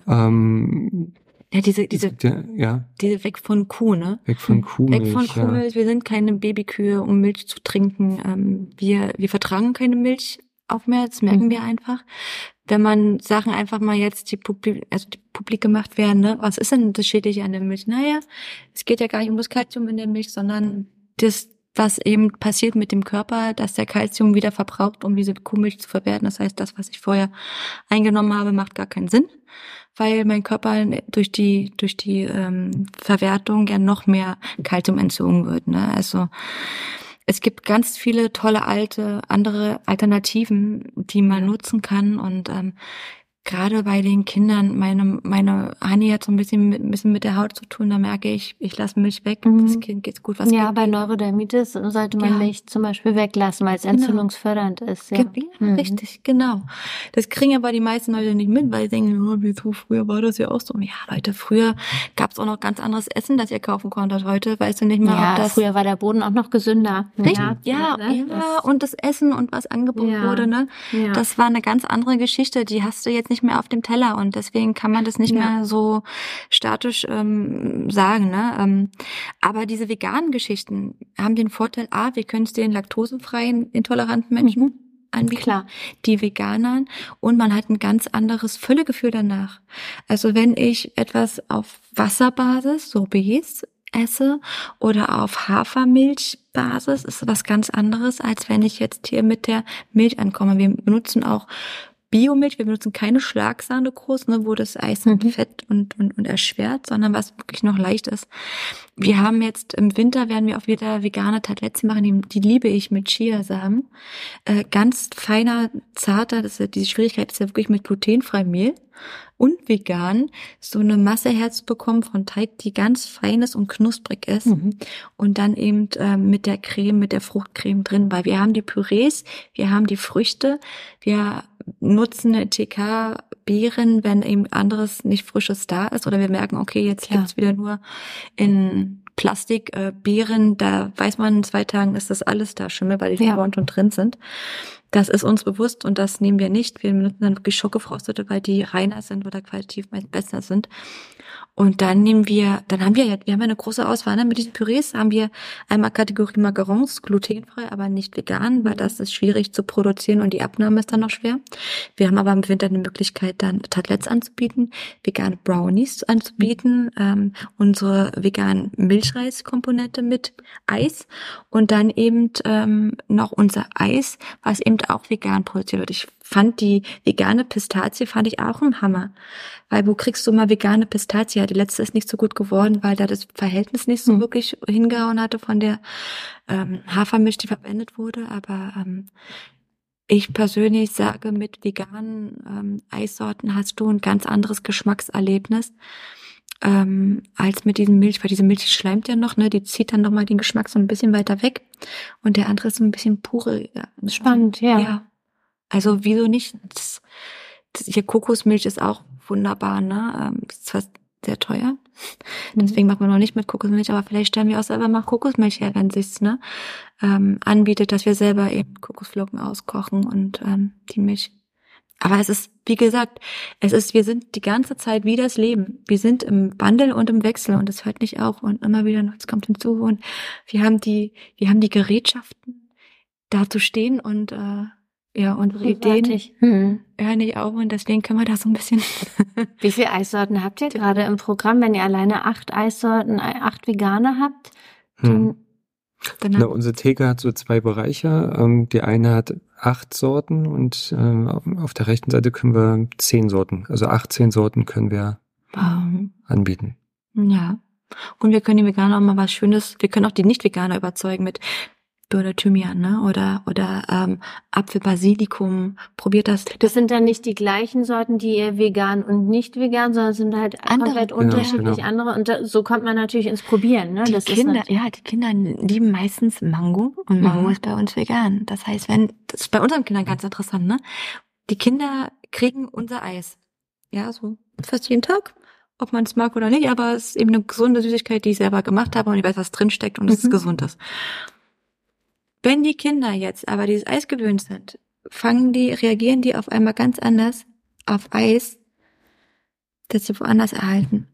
Ähm, ja, diese, diese, ja, ja. diese weg von Kuh, ne? Weg von Kuhmilch. Weg von Kuhmilch. Ja. Wir sind keine Babykühe, um Milch zu trinken. Ähm, wir, wir vertragen keine Milch auf mehr, das merken mhm. wir einfach. Wenn man Sachen einfach mal jetzt die publik, also die publik gemacht werden, ne, was ist denn das Schädliche an der Milch? Naja, es geht ja gar nicht um das Kalzium in der Milch, sondern das, was eben passiert mit dem Körper, dass der Kalzium wieder verbraucht, um diese Kuhmilch zu verwerten. Das heißt, das, was ich vorher eingenommen habe, macht gar keinen Sinn, weil mein Körper durch die durch die ähm, Verwertung ja noch mehr Kalzium entzogen wird. Ne? Also es gibt ganz viele tolle alte andere Alternativen, die man nutzen kann. Und ähm, gerade bei den Kindern, meine, meine Hani hat so ein bisschen mit, ein bisschen mit der Haut zu tun, da merke ich, ich lasse Milch weg, mhm. das Kind geht's gut. Was ja, bei Neurodermitis sollte man ja. Milch zum Beispiel weglassen, weil es genau. entzündungsfördernd ist. Ja, ja mhm. richtig, genau. Das kriegen aber die meisten Leute nicht mit, weil sie denken, oh, wieso, früher war das ja auch so. Ja, Leute, früher gab's auch noch ganz anderes Essen, das ihr kaufen konntet. Heute weißt du nicht mehr, ja, ob das... früher war der Boden auch noch gesünder. Richtig, ja, ja, ja, ja und das Essen und was angeboten wurde, ne? Ja. Das war eine ganz andere Geschichte, die hast du jetzt nicht mehr auf dem Teller und deswegen kann man das nicht ja. mehr so statisch ähm, sagen. Ne? Ähm, aber diese veganen Geschichten haben den Vorteil, a, wir können es den laktosefreien, intoleranten Menschen mhm. anbieten, Klar. die Veganern und man hat ein ganz anderes Füllegefühl danach. Also wenn ich etwas auf Wasserbasis, Sorbets, esse oder auf Hafermilchbasis ist was ganz anderes, als wenn ich jetzt hier mit der Milch ankomme. Wir benutzen auch Biomilch, wir benutzen keine Schlagsahne groß, ne, wo das Eis mhm. fett und, und, und erschwert, sondern was wirklich noch leicht ist. Wir haben jetzt im Winter werden wir auch wieder vegane Tartletten machen, die, die liebe ich mit Chiasamen. Äh, ganz feiner, zarter, das ist diese Schwierigkeit ist ja wirklich mit glutenfreiem Mehl und vegan so eine Masse herzubekommen von Teig, die ganz fein ist und knusprig ist. Mhm. Und dann eben äh, mit der Creme, mit der Fruchtcreme drin, weil wir haben die Pürees, wir haben die Früchte, wir nutzen TK Beeren, wenn eben anderes nicht frisches da ist oder wir merken, okay, jetzt ja. gibt's wieder nur in Plastik äh, Beeren, da weiß man in zwei Tagen ist das alles da Schimmel, weil die ja. und drin sind. Das ist uns bewusst und das nehmen wir nicht. Wir benutzen dann wirklich schockgefrostete, weil die reiner sind oder qualitativ besser sind. Und dann nehmen wir, dann haben wir ja, wir haben ja eine große Auswahl. Ne? Mit diesen Pürees haben wir einmal Kategorie Macarons, glutenfrei, aber nicht vegan, weil das ist schwierig zu produzieren und die Abnahme ist dann noch schwer. Wir haben aber im Winter eine Möglichkeit, dann Tatlets anzubieten, vegane Brownies anzubieten, ähm, unsere veganen Milchreiskomponente mit Eis und dann eben ähm, noch unser Eis, was eben auch vegan produziert wird. Ich fand die vegane Pistazie fand ich auch ein Hammer. Weil wo kriegst du mal vegane Pistazie? Die letzte ist nicht so gut geworden, weil da das Verhältnis nicht so mhm. wirklich hingehauen hatte von der ähm, Hafermilch, die verwendet wurde. Aber ähm, ich persönlich sage, mit veganen ähm, Eissorten hast du ein ganz anderes Geschmackserlebnis ähm, als mit diesem Milch, weil diese Milch schleimt ja noch, ne? Die zieht dann nochmal den Geschmack so ein bisschen weiter weg. Und der andere ist so ein bisschen pure. Ja, Spannend, ja. ja. Also wieso nicht? Das, das, hier Kokosmilch ist auch wunderbar, ne? Ähm, ist zwar sehr teuer. Mhm. Deswegen macht man noch nicht mit Kokosmilch, aber vielleicht stellen wir auch selber mal Kokosmilch her, wenn sich's ne, ähm, anbietet, dass wir selber eben Kokosflocken auskochen und ähm, die Milch Aber es ist, wie gesagt, es ist, wir sind die ganze Zeit wie das Leben. Wir sind im Wandel und im Wechsel und es hört nicht auf und immer wieder Neues kommt hinzu und wir haben die, wir haben die Gerätschaften, da zu stehen und äh, ja, unsere Ideen hm. hören nicht auf und deswegen können wir da so ein bisschen. <laughs> Wie viele Eissorten habt ihr gerade im Programm? Wenn ihr alleine acht Eissorten, acht Veganer habt, hm. Na, unsere Theke hat so zwei Bereiche. Ähm, die eine hat acht Sorten und ähm, auf der rechten Seite können wir zehn Sorten, also 18 Sorten können wir wow. anbieten. Ja. Und wir können die Veganer auch mal was Schönes, wir können auch die Nicht-Veganer überzeugen mit oder Thymian, ne? Oder oder ähm, Apfelbasilikum. Probiert das. Das sind dann nicht die gleichen Sorten, die ihr vegan und nicht vegan, sondern sind halt andere. komplett genau, unterschiedlich genau. andere. Und da, so kommt man natürlich ins Probieren, ne? Die das Kinder, ja, die Kinder lieben meistens Mango und Mango mhm. ist bei uns vegan. Das heißt, wenn das ist bei unseren Kindern ganz interessant, ne? Die Kinder kriegen unser Eis. Ja, so fast jeden Tag ob man es mag oder nicht, aber es ist eben eine gesunde Süßigkeit, die ich selber gemacht habe und ich weiß, was drinsteckt und es mhm. ist gesund ist. Wenn die Kinder jetzt aber dieses Eis gewöhnt sind, fangen die, reagieren die auf einmal ganz anders auf Eis, das sie woanders erhalten.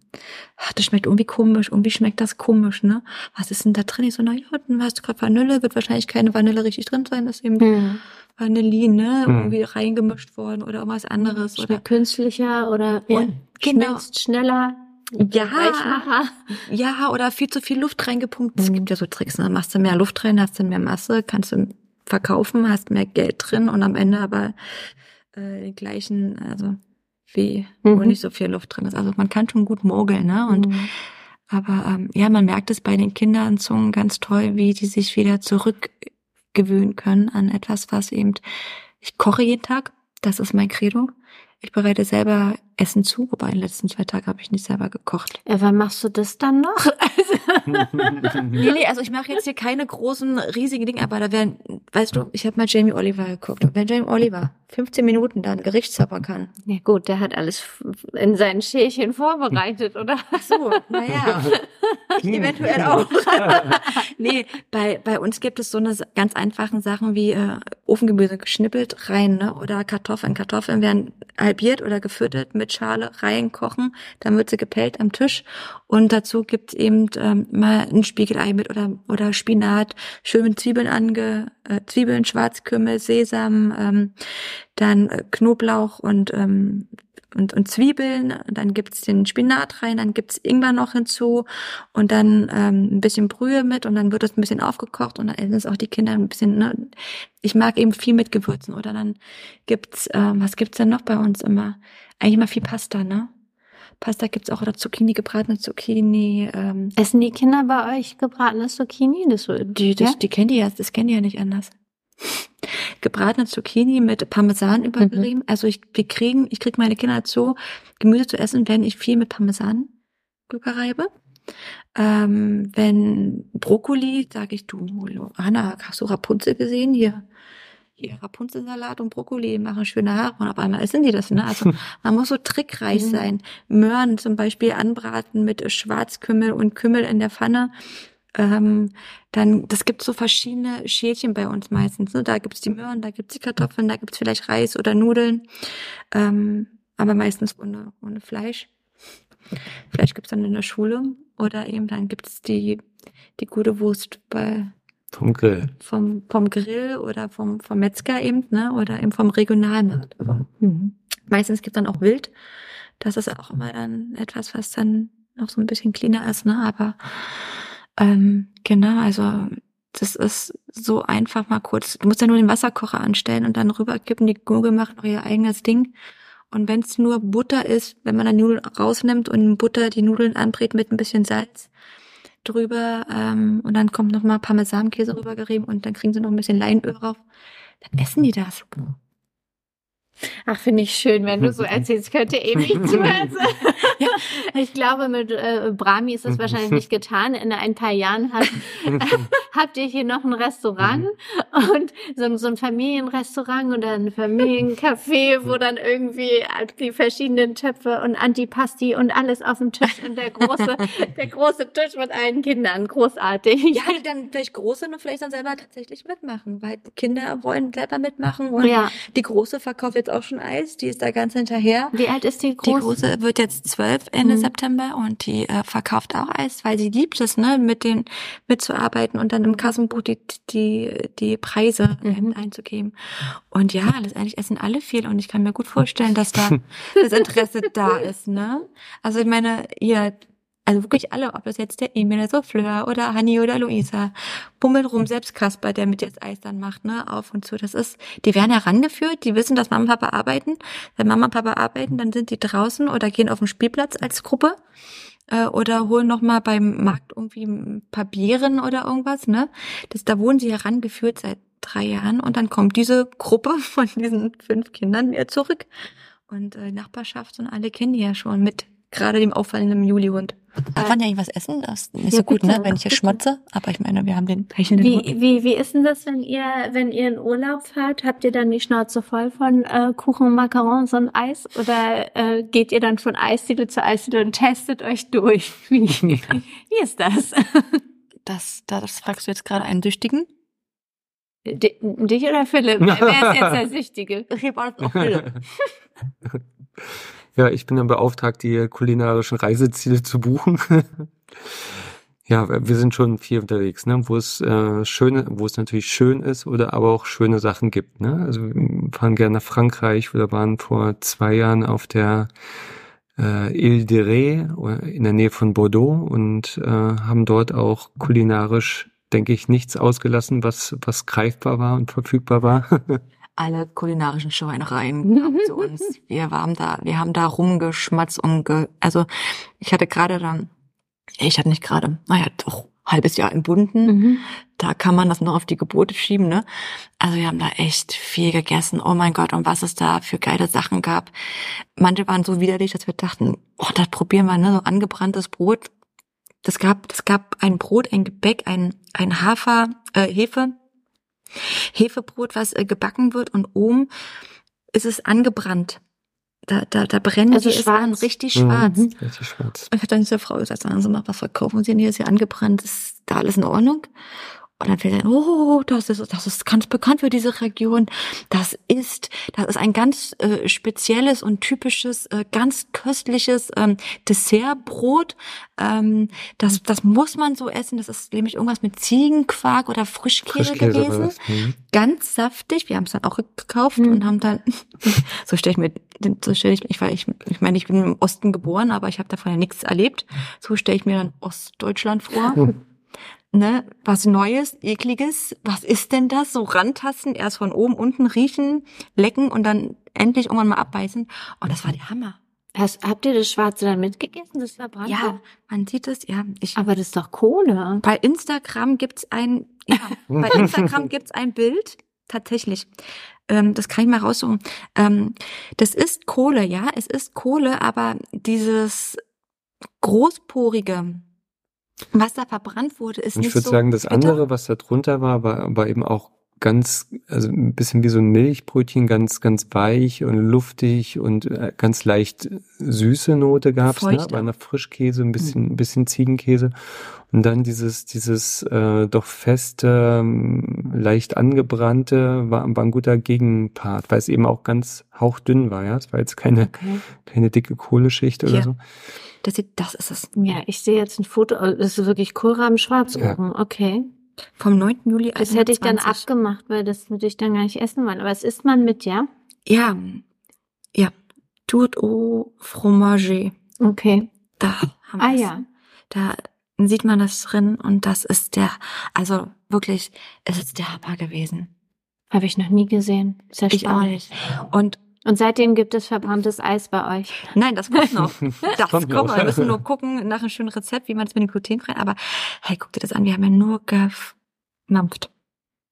Ach, das schmeckt irgendwie komisch, irgendwie schmeckt das komisch, ne? Was ist denn da drin? Ich so, na ja, dann hast du gerade Vanille, wird wahrscheinlich keine Vanille richtig drin sein, das ist eben mhm. Vanillin, ne? Mhm. Irgendwie reingemischt worden oder irgendwas anderes. Schmeckt oder künstlicher oder ja, genau. schneller ja, ja, oder viel zu viel Luft reingepumpt. Es mhm. gibt ja so Tricks, ne? machst du mehr Luft rein, hast du mehr Masse, kannst du verkaufen, hast mehr Geld drin und am Ende aber äh, den gleichen, also wie, mhm. wo nicht so viel Luft drin ist. Also man kann schon gut mogeln, ne? Und mhm. aber ähm, ja, man merkt es bei den Kinderanzungen ganz toll, wie die sich wieder zurückgewöhnen können an etwas, was eben, ich koche jeden Tag, das ist mein Credo. Ich bereite selber Essen zu, wobei in den letzten zwei Tagen habe ich nicht selber gekocht. Ja, wann machst du das dann noch? <laughs> nee, nee, also ich mache jetzt hier keine großen, riesigen Dinge, aber da werden, weißt du, ich habe mal Jamie Oliver geguckt. Und wenn Jamie Oliver 15 Minuten dann Gericht zaubern kann. Ja gut, der hat alles in seinen Schälchen vorbereitet, oder? Ach so, naja. <laughs> eventuell auch. <laughs> nee, bei, bei uns gibt es so eine ganz einfachen Sachen wie äh, Ofengemüse geschnippelt rein, ne? Oder Kartoffeln. Kartoffeln werden halbiert oder gefüttert mit Schale reinkochen, dann wird sie gepellt am Tisch und dazu gibt's eben ähm, mal ein Spiegelei mit oder oder Spinat, schön mit Zwiebeln ange äh, Zwiebeln, Schwarzkümmel, Sesam, ähm, dann äh, Knoblauch und ähm, und, und Zwiebeln, dann gibt's den Spinat rein, dann gibt's Ingwer noch hinzu und dann ähm, ein bisschen Brühe mit und dann wird das ein bisschen aufgekocht und dann essen es auch die Kinder ein bisschen, ne? Ich mag eben viel mit Gewürzen oder dann gibt's, ähm, was gibt's denn noch bei uns immer? Eigentlich immer viel Pasta, ne? Pasta gibt's auch oder Zucchini, gebratene Zucchini. Ähm. Essen die Kinder bei euch gebratene Zucchini? Das, die, das, ja? die kennen die ja, das kennen die ja nicht anders gebratene Zucchini mit Parmesan übergerieben. Mhm. Also ich, wir kriegen, ich kriege meine Kinder dazu, Gemüse zu essen, wenn ich viel mit Parmesan überreibe. Ähm, wenn Brokkoli, sage ich, du, Hanna, hast du Rapunzel gesehen? Hier, hier Rapunzelsalat und Brokkoli machen schöne Haare und auf einmal essen die das. Ne? Also <laughs> man muss so trickreich mhm. sein. Möhren zum Beispiel anbraten mit Schwarzkümmel und Kümmel in der Pfanne ähm, dann, das gibt so verschiedene Schälchen bei uns meistens. Ne? Da gibt's die Möhren, da gibt's die Kartoffeln, da gibt's vielleicht Reis oder Nudeln, ähm, aber meistens ohne, ohne Fleisch. Vielleicht gibt's dann in der Schule oder eben dann gibt's die, die gute Wurst bei vom Grill. Vom, vom Grill oder vom, vom Metzger eben, ne? Oder eben vom Regionalmarkt. Mhm. Meistens gibt's dann auch Wild. Das ist auch immer dann etwas, was dann noch so ein bisschen cleaner ist, ne? Aber ähm, genau, also das ist so einfach mal kurz. Du musst ja nur den Wasserkocher anstellen und dann rüberkippen. Die Gurgel macht noch ihr eigenes Ding. Und wenn es nur Butter ist, wenn man dann Nudeln rausnimmt und Butter die Nudeln anbrät mit ein bisschen Salz drüber ähm, und dann kommt noch mal Parmesankäse rübergerieben und dann kriegen sie noch ein bisschen Leinöl drauf, dann essen die das. Ach, finde ich schön, wenn du so <laughs> erzählst, könnte ewig zuhören. <laughs> Ich glaube, mit äh, Brahmi ist das wahrscheinlich nicht getan. In ein paar Jahren hat, <laughs> habt ihr hier noch ein Restaurant und so, so ein Familienrestaurant oder ein Familiencafé, wo dann irgendwie die verschiedenen Töpfe und Antipasti und alles auf dem Tisch und der große, <laughs> der große Tisch mit allen Kindern. Großartig. Ja, die dann vielleicht große und vielleicht dann selber tatsächlich mitmachen, weil Kinder wollen selber mitmachen und Ja. die große verkauft jetzt auch schon Eis, die ist da ganz hinterher. Wie alt ist die Die große? große wird jetzt zwölf Ende Mhm. September und die äh, verkauft auch Eis, weil sie liebt es, ne, mit den mitzuarbeiten und dann im Kassenbuch die die die Preise Mhm. einzugeben. Und ja, letztendlich essen alle viel und ich kann mir gut vorstellen, dass da <laughs> das Interesse da ist, ne? Also ich meine, ihr also wirklich alle, ob das jetzt der Emil, der Souffleur oder Hanni oder Luisa, bummeln rum, selbst Kasper, der mit jetzt Eis dann macht, ne, auf und zu. Das ist, die werden herangeführt, die wissen, dass Mama und Papa arbeiten. Wenn Mama und Papa arbeiten, dann sind die draußen oder gehen auf den Spielplatz als Gruppe äh, oder holen noch mal beim Markt irgendwie Bieren oder irgendwas, ne? Das, da wurden sie herangeführt seit drei Jahren und dann kommt diese Gruppe <laughs> von diesen fünf Kindern wieder zurück und äh, Nachbarschaft und alle kennen die ja schon mit gerade dem auffallenden Julihund. Darf man ja irgendwas essen? Das ist nicht Ja, so gut, bitte, ne? Wenn ich hier bitte. schmatze. Aber ich meine, wir haben den Wie, wie, wie ist denn das, wenn ihr, wenn ihr in Urlaub fahrt? Habt ihr dann die Schnauze voll von äh, Kuchen, Macarons und Eis? Oder äh, geht ihr dann von Eisdiele zu Eisdiele und testet euch durch? <laughs> Wie, wie ist das? <laughs> Das, das fragst du jetzt gerade einen Süchtigen? Di- Dich oder Philipp? Wer ist jetzt der <laughs> Süchtige? Ja, ich bin dann beauftragt, die kulinarischen Reiseziele zu buchen. <laughs> ja, wir sind schon viel unterwegs, ne? wo es äh, schöne, wo es natürlich schön ist oder aber auch schöne Sachen gibt. Ne? Also wir fahren gerne nach Frankreich oder waren vor zwei Jahren auf der äh, Ile de Ré in der Nähe von Bordeaux und äh, haben dort auch kulinarisch, denke ich, nichts ausgelassen, was was greifbar war und verfügbar war. <laughs> Alle kulinarischen Schweinereien <laughs> zu uns. Wir waren da, wir haben da rumgeschmatzt und ge, also ich hatte gerade dann, ich hatte nicht gerade, naja, doch halbes Jahr entbunden. Mhm. Da kann man das noch auf die Gebote schieben, ne? Also wir haben da echt viel gegessen. Oh mein Gott, und was es da für geile Sachen gab. Manche waren so widerlich, dass wir dachten, oh, das probieren wir, ne? So angebranntes Brot. Das gab, das gab ein Brot, ein Gebäck, ein, ein Hafer, äh, Hefe, Hefebrot, was äh, gebacken wird und oben ist es angebrannt. Da, da, da brennen Also die es an, schwarz. richtig schwarz. Mhm, Richtig schwarz. Ich habe dann dieser Frau gesagt, sagen Sie mal, was verkaufen Sie denn hier? Ist hier angebrannt? Ist da alles in Ordnung? Und dann fällt dann, oh, das ist, das ist ganz bekannt für diese Region. Das ist, das ist ein ganz äh, spezielles und typisches, äh, ganz köstliches ähm, Dessertbrot. Ähm, das, das muss man so essen. Das ist nämlich irgendwas mit Ziegenquark oder Frischkäse, Frischkäse gewesen. Mhm. ganz saftig. Wir haben es dann auch gekauft Hm. und haben dann <laughs> so stelle ich mir so stelle ich ich ich ich meine ich bin im Osten geboren, aber ich habe davon ja nichts erlebt. So stelle ich mir dann Ostdeutschland vor. Hm. Ne, was Neues, ekliges. Was ist denn das? So rantasten, erst von oben, unten riechen, lecken und dann endlich irgendwann mal abbeißen. Und das war der Hammer. Hast, habt ihr das Schwarze dann mitgegessen, das verbrannt? Ja, man sieht es. Ja, ich Aber das ist doch Kohle. bei Instagram gibt's ein, ja, bei <laughs> Instagram gibt's ein Bild, tatsächlich. Ähm, das kann ich mal raussuchen. Ähm, das ist Kohle, ja, es ist Kohle, aber dieses großporige, was da verbrannt wurde, ist Und ich nicht würde so sagen, das andere, was da drunter war, war, war eben auch ganz, also ein bisschen wie so ein Milchbrötchen, ganz, ganz weich und luftig und äh, ganz leicht süße Note gab's, ne? Auch. nach Frischkäse, ein bisschen, ein bisschen Ziegenkäse und dann dieses, dieses äh, doch feste, ähm, leicht angebrannte war, war ein guter Gegenpart, weil es eben auch ganz hauchdünn war, ja. Es war jetzt keine, Okay. keine dicke Kohleschicht oder Hier. so. Das, sieht, das ist es. Ja, ich sehe jetzt ein Foto. oh, Das ist wirklich Kohlraben schwarz Ja. oben. Okay. Vom 9. Juli Das hätte ich dann 21. abgemacht, weil das würde ich dann gar nicht essen wollen. Aber es isst man mit, ja? Ja, ja. Tout au fromage. Okay. Da haben Ah wir's. ja. Da sieht man das drin und das ist der, also wirklich, es ist der Hammer gewesen. Habe ich noch nie gesehen. Sehr Ich auch spannend. nicht. Und Und seitdem gibt es verbranntes Eis bei euch. nein, das kommt noch. <laughs> Das kommt kommt noch. noch. Wir müssen nur gucken nach einem schönen Rezept, wie man es mit dem glutenfrei. Aber hey, guck dir das an. Wir haben ja nur gemampft.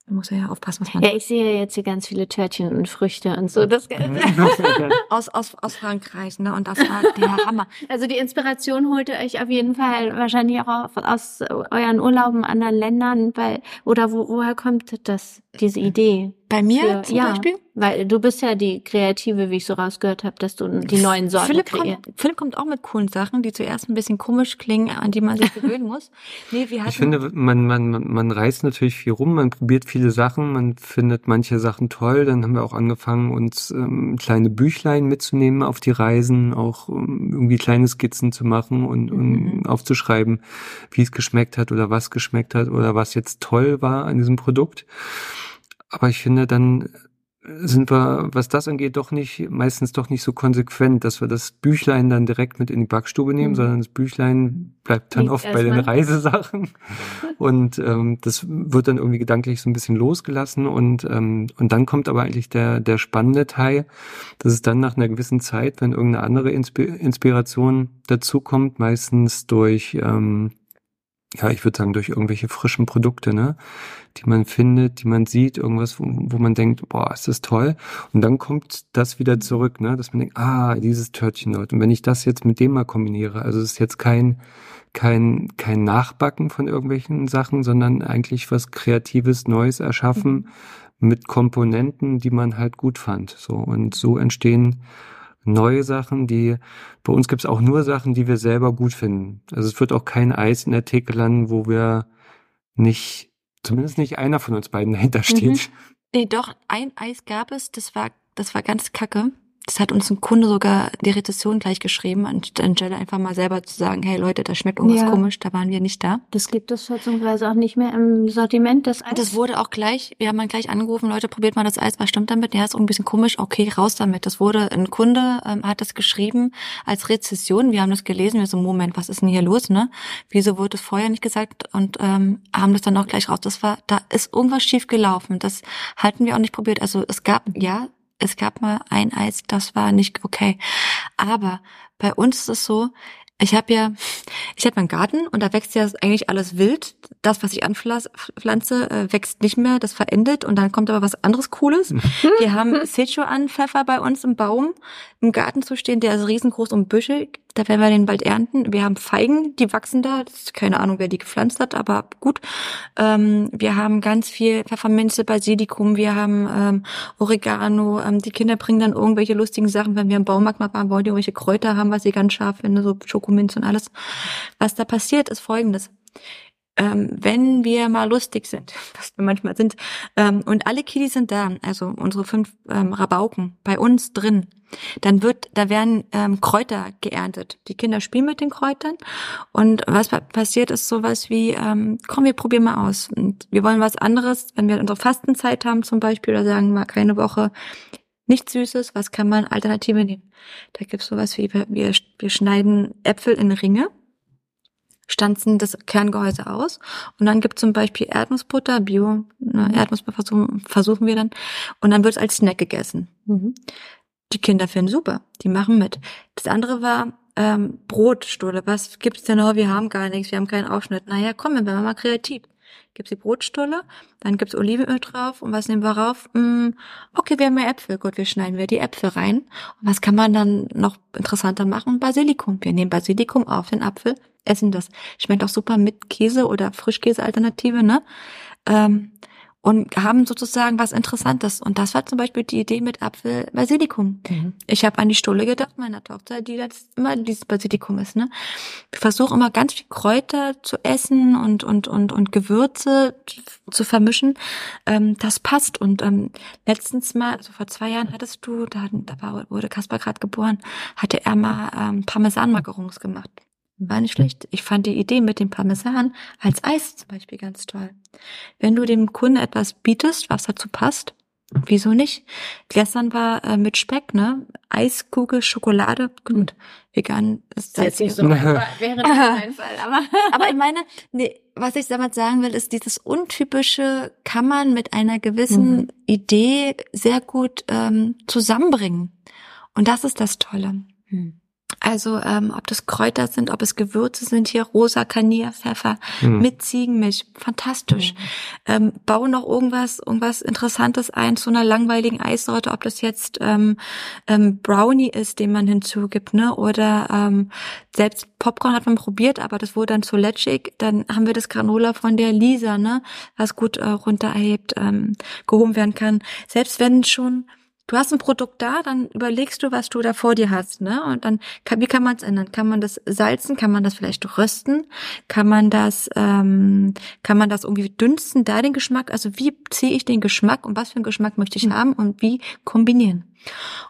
Man muss ja aufpassen, was man Ja, ich sehe jetzt hier ganz viele Törtchen und Früchte und so. Das, <laughs> aus, aus, aus Frankreich, ne? Und das war der Hammer. also die Inspiration holt ihr euch auf jeden Fall wahrscheinlich auch aus euren Urlauben in anderen Ländern, weil, oder wo, woher kommt das, diese Idee? Bei mir Für- zum ja, Beispiel? Weil du bist ja die Kreative, wie ich so rausgehört habe, dass du die neuen Sorten Philipp kreierst. kommt, Philipp kommt auch mit coolen Sachen, die zuerst ein bisschen komisch klingen, an die man sich <laughs> gewöhnen muss. Nee, wir hatten, Ich finde, man, man, man man reist natürlich viel rum, man probiert viele Sachen, man findet manche Sachen toll. Dann haben wir auch angefangen, uns ähm, kleine Büchlein mitzunehmen auf die Reisen, auch ähm, irgendwie kleine Skizzen zu machen und, und aufzuschreiben, wie es geschmeckt hat oder was geschmeckt hat oder was jetzt toll war an diesem Produkt. Aber ich finde, dann sind wir, was das angeht, doch nicht, meistens doch nicht so konsequent, dass wir das Büchlein dann direkt mit in die Backstube nehmen, Mhm. sondern das Büchlein bleibt dann Liegt oft bei den. Reisesachen. <laughs> Und ähm, das wird dann irgendwie gedanklich so ein bisschen losgelassen und ähm, und dann kommt aber eigentlich der der spannende Teil, dass es dann nach einer gewissen Zeit, wenn irgendeine andere Inspi Inspiration dazukommt, meistens durch ähm, ja, ich würde sagen, durch irgendwelche frischen Produkte, ne, die man findet, die man sieht, irgendwas, wo, wo man denkt, boah, ist das toll. Und dann kommt das wieder zurück, ne, dass man denkt, ah, dieses Törtchen dort. Und wenn ich das jetzt mit dem mal kombiniere, also es ist jetzt kein, kein, kein Nachbacken von irgendwelchen Sachen, sondern eigentlich was Kreatives, Neues erschaffen mit Komponenten, die man halt gut fand. So. Und so entstehen neue Sachen, die bei uns gibt's auch nur Sachen, die wir selber gut finden. Also es wird auch kein Eis in der Theke landen, wo wir nicht, zumindest nicht einer von uns beiden dahinter steht. nee, doch, ein Eis gab es, das war, das war ganz kacke. Das hat uns ein Kunde sogar die Rezession gleich geschrieben, anstelle einfach mal selber zu sagen, hey Leute, das schmeckt irgendwas Ja. komisch, da waren wir nicht da. Das gibt es schätzungsweise auch nicht mehr im Sortiment des Eis. Das wurde auch gleich, wir haben dann gleich angerufen, Leute, probiert mal das Eis, was stimmt damit? Ja, ist irgendwie ein bisschen komisch, okay, raus damit. Das wurde, ein Kunde ähm, hat das geschrieben als Rezession, wir haben das gelesen, wir so, Moment, was ist denn hier los, ne? Wieso wurde es vorher nicht gesagt? Und ähm, haben das dann auch gleich raus. Das war, da ist irgendwas schief gelaufen. Das halten wir auch nicht probiert. Also es gab, ja, es gab mal ein Eis, das war nicht okay. Aber bei uns ist es so, ich habe ja, ich habe einen Garten und da wächst ja eigentlich alles wild. Das, was ich anpflanze, äh, wächst nicht mehr, das verendet und dann kommt aber was anderes Cooles. <laughs> Wir haben Sichuan-Pfeffer bei uns im Baum im Garten zu stehen, der ist riesengroß und büschig. Da werden wir den bald ernten. Wir haben Feigen, die wachsen da. Keine Ahnung, wer die gepflanzt hat, aber gut. Ähm, wir haben ganz viel Pfefferminze, Basilikum, wir haben ähm, Oregano. Ähm, die Kinder bringen dann irgendwelche lustigen Sachen, wenn wir im Baumarkt mal waren, wollen die irgendwelche Kräuter haben, was sie ganz scharf finden, so Schokominze und alles. Was da passiert, ist folgendes. Ähm, wenn wir mal lustig sind, <laughs> was wir manchmal sind, ähm, und alle Kiddies sind da, also unsere fünf ähm, Rabauken bei uns drin, dann wird, da werden ähm, Kräuter geerntet. Die Kinder spielen mit den Kräutern und was pa- passiert ist sowas wie, ähm, komm, wir probieren mal aus. Und wir wollen was anderes, wenn wir unsere Fastenzeit haben zum Beispiel oder sagen mal keine Woche, nichts Süßes, was kann man Alternative nehmen? Da gibt's sowas wie, wir, wir schneiden Äpfel in Ringe, stanzen das Kerngehäuse aus und dann gibt's zum Beispiel Erdnussbutter, Bio, ne, Erdnussbutter versuchen, versuchen wir dann und dann wird's als Snack gegessen. Mhm. Die Kinder finden super, die machen mit. Das andere war ähm, Brotstulle. Was gibt's denn noch? Wir haben gar nichts, wir haben keinen Aufschnitt. Naja, komm, dann werden wir mal kreativ. Gibt's die Brotstulle, dann gibt's Olivenöl drauf und was nehmen wir rauf? Hm, okay, wir haben mehr Äpfel. Gut, wir schneiden wir die Äpfel rein. Und was kann man dann noch interessanter machen? Basilikum. Wir nehmen Basilikum auf den Apfel, essen das. Schmeckt auch super mit Käse oder Frischkäse-Alternative, ne? Ähm, und haben sozusagen was Interessantes. Und das war zum Beispiel die Idee mit Apfel Basilikum. Mhm. Ich habe an die Stulle gedacht, meiner Tochter, die jetzt immer dieses Basilikum ist. Ne? Ich versuche immer ganz viel Kräuter zu essen und und und und Gewürze zu vermischen. Ähm, das passt. Und ähm, letztens mal, also vor zwei Jahren hattest du, da, da war, wurde Kaspar gerade geboren, hatte er mal ähm, Parmesan-Macarons gemacht. War nicht schlecht. Ich fand die Idee mit dem Parmesan als Eis zum Beispiel ganz toll. Wenn du dem Kunden etwas bietest, was dazu passt, wieso nicht? Gestern war äh, mit Speck, ne? Eiskugel, Schokolade, gut, vegan ist Das ist jetzt nicht so <laughs> wäre <laughs> nicht mein Fall, aber <laughs> aber ich meine, nee, was ich damit sagen will, ist dieses untypische kann man mit einer gewissen Mhm. Idee sehr gut ähm, zusammenbringen. Und das ist das Tolle. Hm. Also ähm, ob das Kräuter sind, ob es Gewürze sind, hier rosa Kanier, Pfeffer Mhm. mit Ziegenmilch, fantastisch. Ähm, bau noch irgendwas, irgendwas Interessantes ein zu einer langweiligen Eissorte, ob das jetzt ähm, ähm, Brownie ist, den man hinzugibt, ne? Oder ähm, selbst Popcorn hat man probiert, aber das wurde dann zu letschig. Dann haben wir das Granola von der Lisa, ne? Was gut äh, runterhebt, ähm, gehoben werden kann. Selbst wenn schon du hast ein Produkt da, dann überlegst du, was du da vor dir hast, ne? Und dann, wie kann man es ändern? Kann man das salzen? Kann man das vielleicht rösten? Kann man das, ähm, kann man das irgendwie dünsten, da den Geschmack? Also wie ziehe ich den Geschmack und was für einen Geschmack möchte ich haben und wie kombinieren?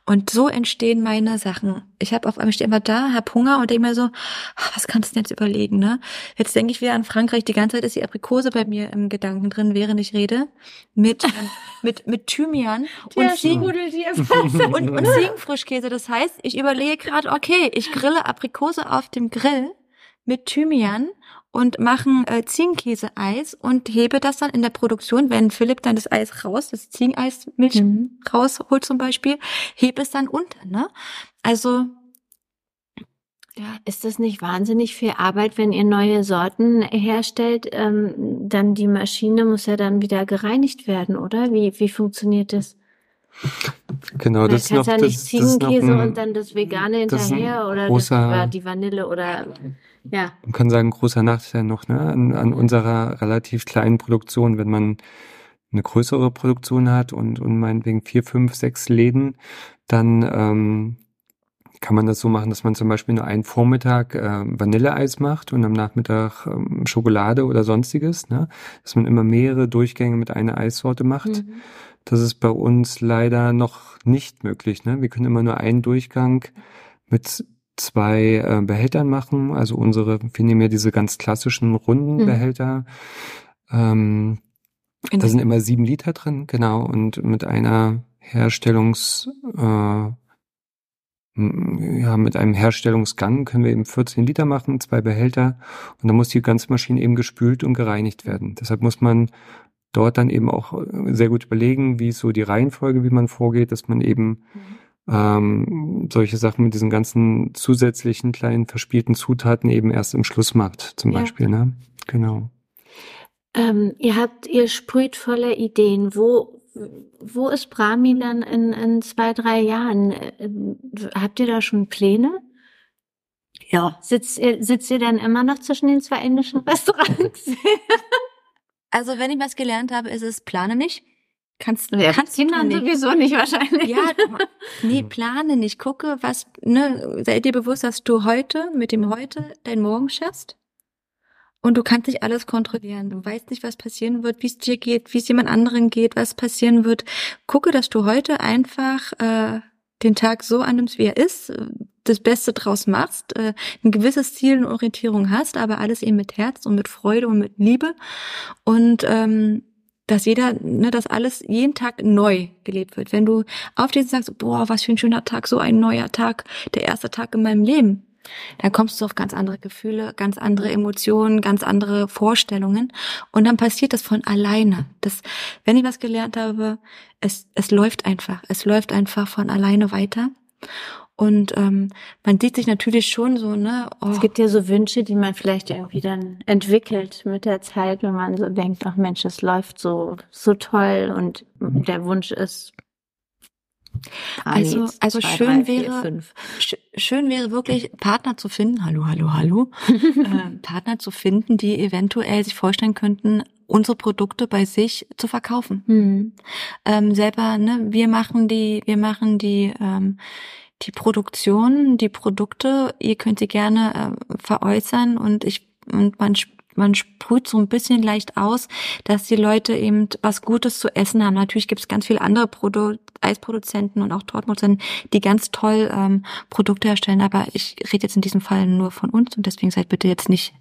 Und so entstehen meine Sachen. Ich habe auf einmal stehe immer da, hab Hunger und denke mir so, ah, was kannst du denn jetzt überlegen, ne? Jetzt denke ich wieder an Frankreich. Die ganze Zeit ist die Aprikose bei mir im Gedanken drin, während ich rede. Mit ähm, <laughs> mit mit Thymian und Ziegen und, und Ziegenfrischkäse. Das heißt, ich überlege gerade, okay, ich grille Aprikose auf dem Grill mit Thymian und machen äh, Ziegenkäse-Eis und hebe das dann in der Produktion, wenn Philipp dann das Eis raus, das Ziegeneis Milch Mhm. rausholt zum Beispiel, hebe es dann unter, ne? Also ja, Ist das nicht wahnsinnig viel Arbeit, wenn ihr neue Sorten herstellt? Ähm, dann die Maschine muss ja dann wieder gereinigt werden, oder? Wie, wie funktioniert das? Genau, Weil das ist noch, ja das, nicht das ist noch Ziegenkäse ein, und dann das Vegane das hinterher oder das, großer- oder die Vanille oder ja. man kann sagen, großer Nachteil noch, ne, an, an unserer relativ kleinen Produktion, wenn man eine größere Produktion hat und, und meinetwegen vier, fünf, sechs Läden, dann ähm, kann man das so machen, dass man zum Beispiel nur einen Vormittag äh, Vanilleeis macht und am Nachmittag ähm, Schokolade oder sonstiges, ne? dass man immer mehrere Durchgänge mit einer Eissorte macht. Mhm. Das ist bei uns leider noch nicht möglich. Ne? Wir können immer nur einen Durchgang mit zwei äh, Behältern machen. Also unsere, wir nehmen ja diese ganz klassischen runden Mhm. Behälter. Ähm, da sind immer sieben Liter drin, genau. Und mit einer Herstellungs, äh, ja, mit einem Herstellungsgang können wir eben 14 Liter machen, zwei Behälter. Und dann muss die ganze Maschine eben gespült und gereinigt werden. Deshalb muss man dort dann eben auch äh, sehr gut überlegen, wie ist so die Reihenfolge, wie man vorgeht, dass man eben ähm, solche Sachen mit diesen ganzen zusätzlichen kleinen verspielten Zutaten eben erst im Schluss macht, zum Ja. Beispiel, ne? Genau. Ähm, ihr habt, ihr sprüht voller Ideen. Wo, wo ist Brahmi dann in, in zwei, drei Jahren? Ähm, Habt ihr da schon Pläne? ja. Sitzt ihr, sitzt ihr dann immer noch zwischen den zwei indischen Restaurants? <laughs> Also wenn ich was gelernt habe, ist es plane nicht. Kannst, Ja, kannst Kindern sowieso nicht wahrscheinlich. Ja, nee, <laughs> plane nicht. Gucke, was, ne, sei dir bewusst, dass du heute mit dem heute dein Morgen schaffst. Und du kannst nicht alles kontrollieren. Du weißt nicht, was passieren wird, wie es dir geht, wie es jemand anderen geht, was passieren wird. Gucke, dass du heute einfach äh, den Tag so annimmst, wie er ist, äh, das Beste draus machst, äh, ein gewisses Ziel und Orientierung hast, aber alles eben mit Herz und mit Freude und mit Liebe. Und ähm, dass jeder, ne, dass alles jeden Tag neu gelebt wird. Wenn du aufstehst und sagst, boah, was für ein schöner Tag, so ein neuer Tag, der erste Tag in meinem Leben, dann kommst du auf ganz andere Gefühle, ganz andere Emotionen, ganz andere Vorstellungen und dann passiert das von alleine. Das, wenn ich was gelernt habe, es, es läuft einfach, es läuft einfach von alleine weiter. Und ähm, man sieht sich natürlich schon so, ne? Oh, Es gibt ja so Wünsche, die man vielleicht irgendwie dann entwickelt mit der Zeit, wenn man so denkt, ach Mensch, es läuft so, so toll und der Wunsch ist. Also- jetzt also zwei, schön drei, vier, wäre- fünf. Sch- schön wäre wirklich Partner zu finden, hallo, hallo, hallo, <laughs> ähm, Partner zu finden, die eventuell sich vorstellen könnten, unsere Produkte bei sich zu verkaufen. Hm. Ähm, selber, ne, wir machen die, wir machen die, ähm, die Produktion, die Produkte, ihr könnt sie gerne äh, veräußern und ich, und man, man sprüht so ein bisschen leicht aus, dass die Leute eben was Gutes zu essen haben. Natürlich gibt es ganz viele andere Produ Eisproduzenten und auch Tortproduzenten, die ganz toll ähm, Produkte herstellen, aber ich rede jetzt in diesem Fall nur von uns und deswegen seid bitte jetzt nicht,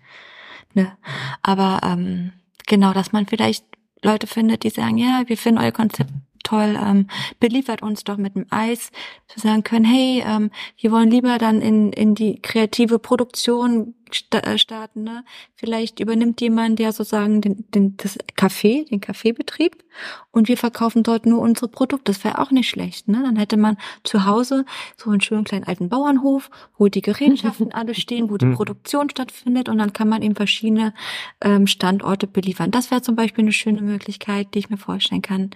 ne, aber ähm, genau, dass man vielleicht Leute findet, die sagen, ja, wir finden euer Konzept toll, ähm, beliefert uns doch mit einem Eis, zu sagen können, hey, ähm, wir wollen lieber dann in, in die kreative Produktion, starten. Ne? Vielleicht übernimmt jemand, der sozusagen den, den, das Café, den Kaffeebetrieb und wir verkaufen dort nur unsere Produkte. Das wäre auch nicht schlecht. Ne? Dann hätte man zu Hause so einen schönen kleinen alten Bauernhof, wo die Gerätschaften alle stehen, wo die mhm. Produktion stattfindet und dann kann man eben verschiedene ähm, Standorte beliefern. Das wäre zum Beispiel eine schöne Möglichkeit, die ich mir vorstellen kann,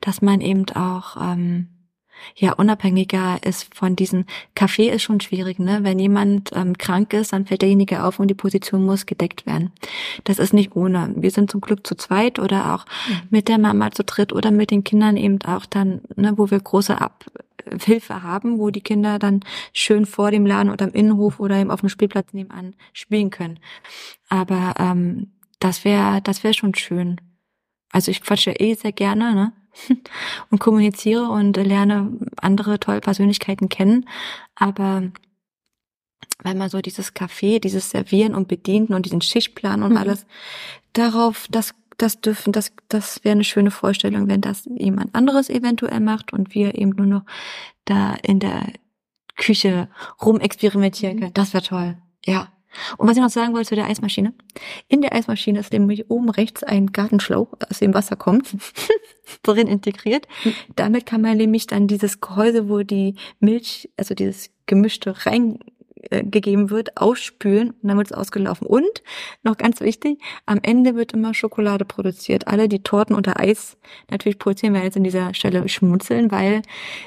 dass man eben auch ähm, ja unabhängiger ist von diesen Kaffee ist schon schwierig, ne? Wenn jemand ähm, krank ist, dann fällt derjenige auf und die Position muss gedeckt werden. Das ist nicht ohne. Wir sind zum Glück zu zweit oder auch mhm. mit der Mama zu dritt oder mit den Kindern eben auch dann, ne, wo wir große Abhilfe haben, wo die Kinder dann schön vor dem Laden oder im Innenhof oder eben auf dem Spielplatz nebenan spielen können. Aber ähm, das wäre, das wäre schon schön. Also ich quatsche eh sehr gerne, ne? <laughs> und kommuniziere und lerne andere tolle Persönlichkeiten kennen. Aber wenn man so dieses Café, dieses Servieren und Bedienen und diesen Schichtplan und mhm. alles darauf, das das dürfen, das, das wäre eine schöne Vorstellung, wenn das jemand anderes eventuell macht und wir eben nur noch da in der Küche rumexperimentieren mhm. können. Das wäre toll. Ja. Und was ich noch sagen wollte zu der Eismaschine. In der Eismaschine ist nämlich oben rechts ein Gartenschlauch, aus dem Wasser kommt, <laughs> drin integriert. Damit kann man nämlich dann dieses Gehäuse, wo die Milch, also dieses Gemischte rein äh, gegeben wird, ausspülen und dann wird es ausgelaufen. Und noch ganz wichtig, am Ende wird immer Schokolade produziert. Alle, die Torten unter Eis natürlich produzieren, werden jetzt in dieser Stelle schmunzeln, weil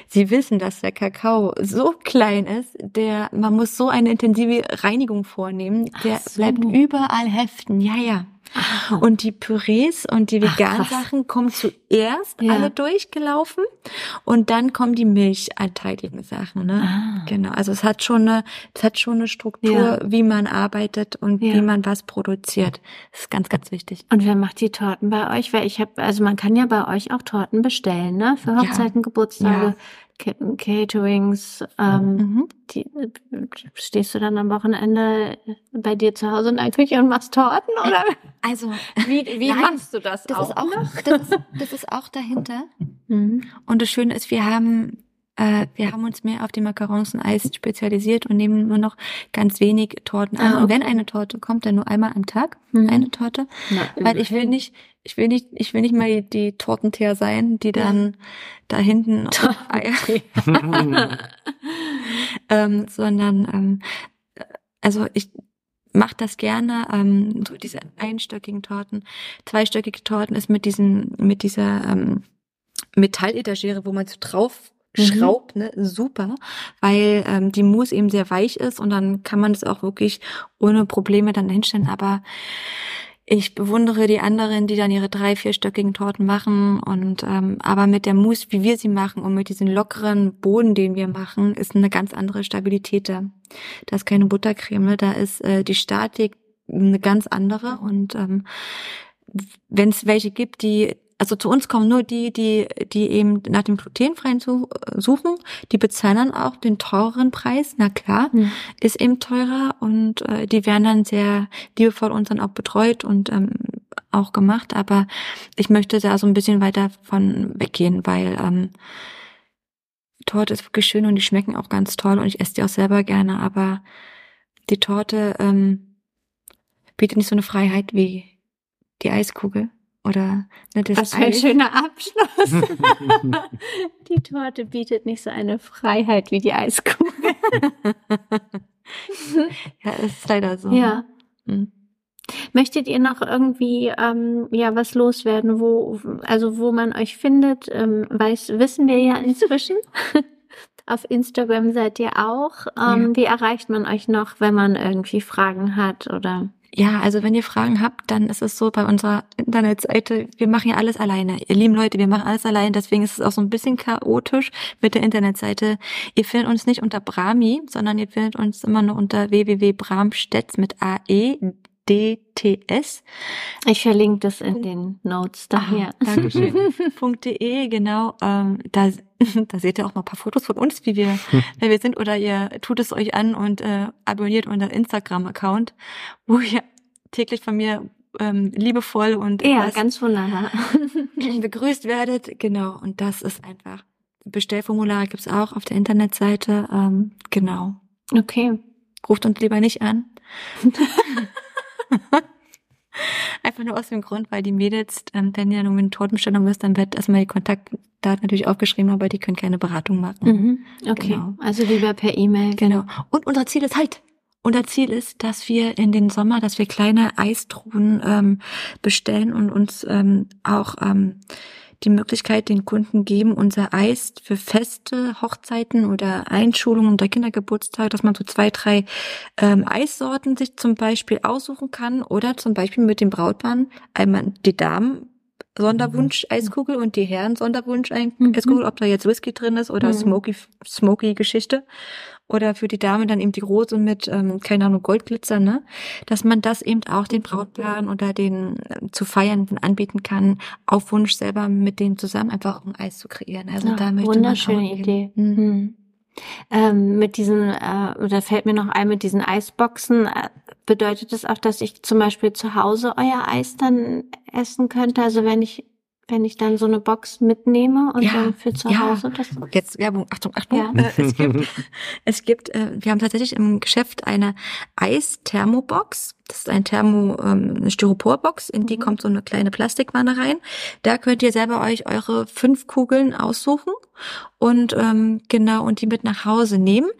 sie wissen, dass der Kakao so klein ist, der man muss so eine intensive Reinigung vornehmen, der so. bleibt überall heften. Ja, ja. Und die Pürees und die veganen Sachen kommen zuerst ja. alle durchgelaufen und dann kommen die milchanteiligen Sachen. Ne? Ah. Genau. Also es hat schon eine, es hat schon eine Struktur, ja. wie man arbeitet und ja. wie man was produziert. Das ist ganz, ganz wichtig. Und wer macht die Torten bei euch? Weil ich habe, also man kann ja bei euch auch Torten bestellen, ne? Für Hochzeiten, Geburtstage. Caterings, ähm, mhm. die, stehst du dann am Wochenende bei dir zu Hause in der Küche und machst Torten oder? Also wie, wie nein, machst du das? Das auch ist auch das ist, das ist auch dahinter. Mhm. Und das Schöne ist, wir haben äh, wir haben uns mehr auf die Macarons und Eis spezialisiert und nehmen nur noch ganz wenig Torten an. Ah, okay. Und wenn eine Torte kommt, dann nur einmal am Tag mhm. eine Torte, Na, weil ich will nicht, ich will nicht, ich will nicht mal die, die Tortenteer sein, die dann ja. da hinten <laughs> <laughs> ähm, sondern ähm, also ich mache das gerne, ähm, so diese einstöckigen Torten, zweistöckige Torten ist mit diesen, mit dieser ähm, Metalletagere, wo man so drauf. Schraubt, ne, super, weil ähm, die Mousse eben sehr weich ist und dann kann man das auch wirklich ohne Probleme dann hinstellen. Aber ich bewundere die anderen, die dann ihre drei, vierstöckigen Torten machen und ähm, aber mit der Mousse, wie wir sie machen und mit diesem lockeren Boden, den wir machen, ist eine ganz andere Stabilität da. Da ist keine Buttercreme, ne? da ist äh, die Statik eine ganz andere und ähm, wenn es welche gibt, die also zu uns kommen nur die, die, die eben nach dem glutenfreien suchen, die bezahlen dann auch den teureren Preis, na klar, mhm. ist eben teurer und äh, die werden dann sehr liebevoll uns dann auch betreut und ähm, auch gemacht, aber ich möchte da so ein bisschen weiter von weggehen, weil ähm, Torte ist wirklich schön und die schmecken auch ganz toll und ich esse die auch selber gerne, aber die Torte ähm, bietet nicht so eine Freiheit wie die Eiskugel. Oder ne, das, ist ein schöner Abschluss. <laughs> die Torte bietet nicht so eine Freiheit wie die Eiskugel. ja, ist leider so. Ja. Hm. Möchtet ihr noch irgendwie ähm, ja was loswerden, wo also wo man euch findet? Ähm, weiß wissen wir ja inzwischen. <laughs> Auf Instagram seid ihr auch. Ähm, ja. Wie erreicht man euch noch, wenn man irgendwie Fragen hat oder? Ja, also wenn ihr Fragen habt, dann ist es so bei unserer Internetseite, wir machen ja alles alleine. Ihr lieben Leute, wir machen alles allein, deswegen ist es auch so ein bisschen chaotisch mit der Internetseite. Ihr findet uns nicht unter Brami, sondern ihr findet uns immer nur unter www.bramstedts mit AE DTS. Ich verlinke das in den Notes daher. Ah, Dankeschön. <laughs> .de, genau. Ähm, da, <laughs> da seht ihr auch mal ein paar Fotos von uns, wie wir, <laughs> wer wir sind, oder ihr tut es euch an und äh, abonniert unseren Instagram-Account, wo ihr täglich von mir ähm, liebevoll und ja, ganz wunderbar begrüßt werdet. Genau. Und das ist einfach. Bestellformular gibt's auch auf der Internetseite. Ähm, genau. Okay. ruft uns lieber nicht an. <laughs> Einfach nur aus dem Grund, weil die Mädels, ähm, wenn ihr nur mit Totenbestellung ist, dann wird erstmal die Kontaktdaten natürlich aufgeschrieben, aber die können keine Beratung machen. Mhm. Okay, Genau. also lieber per E-Mail. Genau. Und unser Ziel ist halt, unser Ziel ist, dass wir in den Sommer, dass wir kleine Eistruhen ähm, bestellen und uns ähm, auch ähm, die Möglichkeit den Kunden geben, unser Eis für Feste, Hochzeiten oder Einschulungen oder Kindergeburtstage, dass man so zwei, drei ähm, Eissorten sich zum Beispiel aussuchen kann oder zum Beispiel mit dem Brautmann einmal die Damen Sonderwunsch Eiskugel und die Herren Sonderwunsch Mhm. Eiskugel, ob da jetzt Whisky drin ist oder Mhm. Smoky Smoky Geschichte oder für die Dame dann eben die Rose mit ähm, keine Ahnung Goldglitzer, ne, dass man das eben auch den Brautpaaren oder den ähm, zu feiernden anbieten kann, auf Wunsch selber mit denen zusammen einfach ein Eis zu kreieren. Also Ja, da möchte man wunderschöne auch gehen. Idee. Mhm. Mhm. Ähm, mit diesen, äh, oder fällt mir noch ein, mit diesen Eisboxen, äh, bedeutet das auch, dass ich zum Beispiel zu Hause euer Eis dann essen könnte? Also wenn ich, wenn ich dann so eine Box mitnehme und Ja, dann für zu ja. Hause das. Jetzt Werbung, Achtung, Achtung. Ja. Äh, <laughs> es gibt, es gibt äh, wir haben tatsächlich im Geschäft eine Eis-Thermobox. Das ist ein Thermo, ähm, eine Styroporbox, in die Mhm. kommt so eine kleine Plastikwanne rein. Da könnt ihr selber euch eure fünf Kugeln aussuchen und ähm, genau und die mit nach Hause nehmen.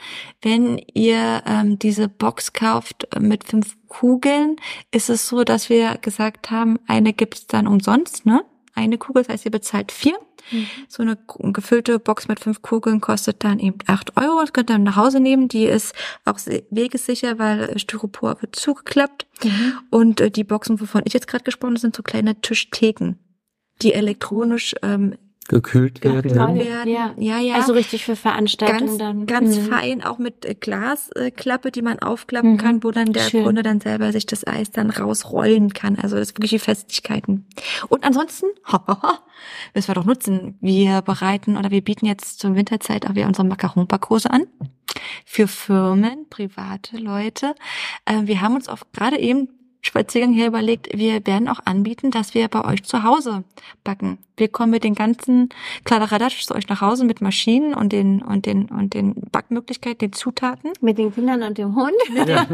Wenn ihr ähm, diese Box kauft äh, mit fünf Kugeln, ist es so, dass wir gesagt haben, eine gibt's dann umsonst, ne? Eine Kugel, das heißt, ihr bezahlt vier. Mhm. So eine gefüllte Box mit fünf Kugeln kostet dann eben acht Euro. Das könnt ihr nach Hause nehmen. Die ist auch wegesicher, weil Styropor wird zugeklappt. Mhm. Und äh, die Boxen, wovon ich jetzt gerade gesprochen habe, sind so kleine Tischtheken, die elektronisch ähm, Gekühlt werden. ne? werden. Ja. ja. ja. Also richtig für Veranstaltungen ganz, dann. ganz Mhm. fein, auch mit äh, Glasklappe, die man aufklappen Mhm. kann, wo dann der Schön. Kunde dann selber sich das Eis dann rausrollen kann. Also das ist wirklich wie Festlichkeiten. Und ansonsten, <laughs> müssen wir doch nutzen. Wir bereiten oder wir bieten jetzt zur Winterzeit auch wieder unsere Macaron-Kurse an. Für Firmen, private Leute. Äh, wir haben uns auf gerade eben Spaziergang hier überlegt, wir werden auch anbieten, dass wir bei euch zu Hause backen. Wir kommen mit den ganzen Kladderadatsch zu euch nach Hause mit Maschinen und den und den und den Backmöglichkeiten, den Zutaten. Mit den Kindern und dem Hund. <laughs> Ja.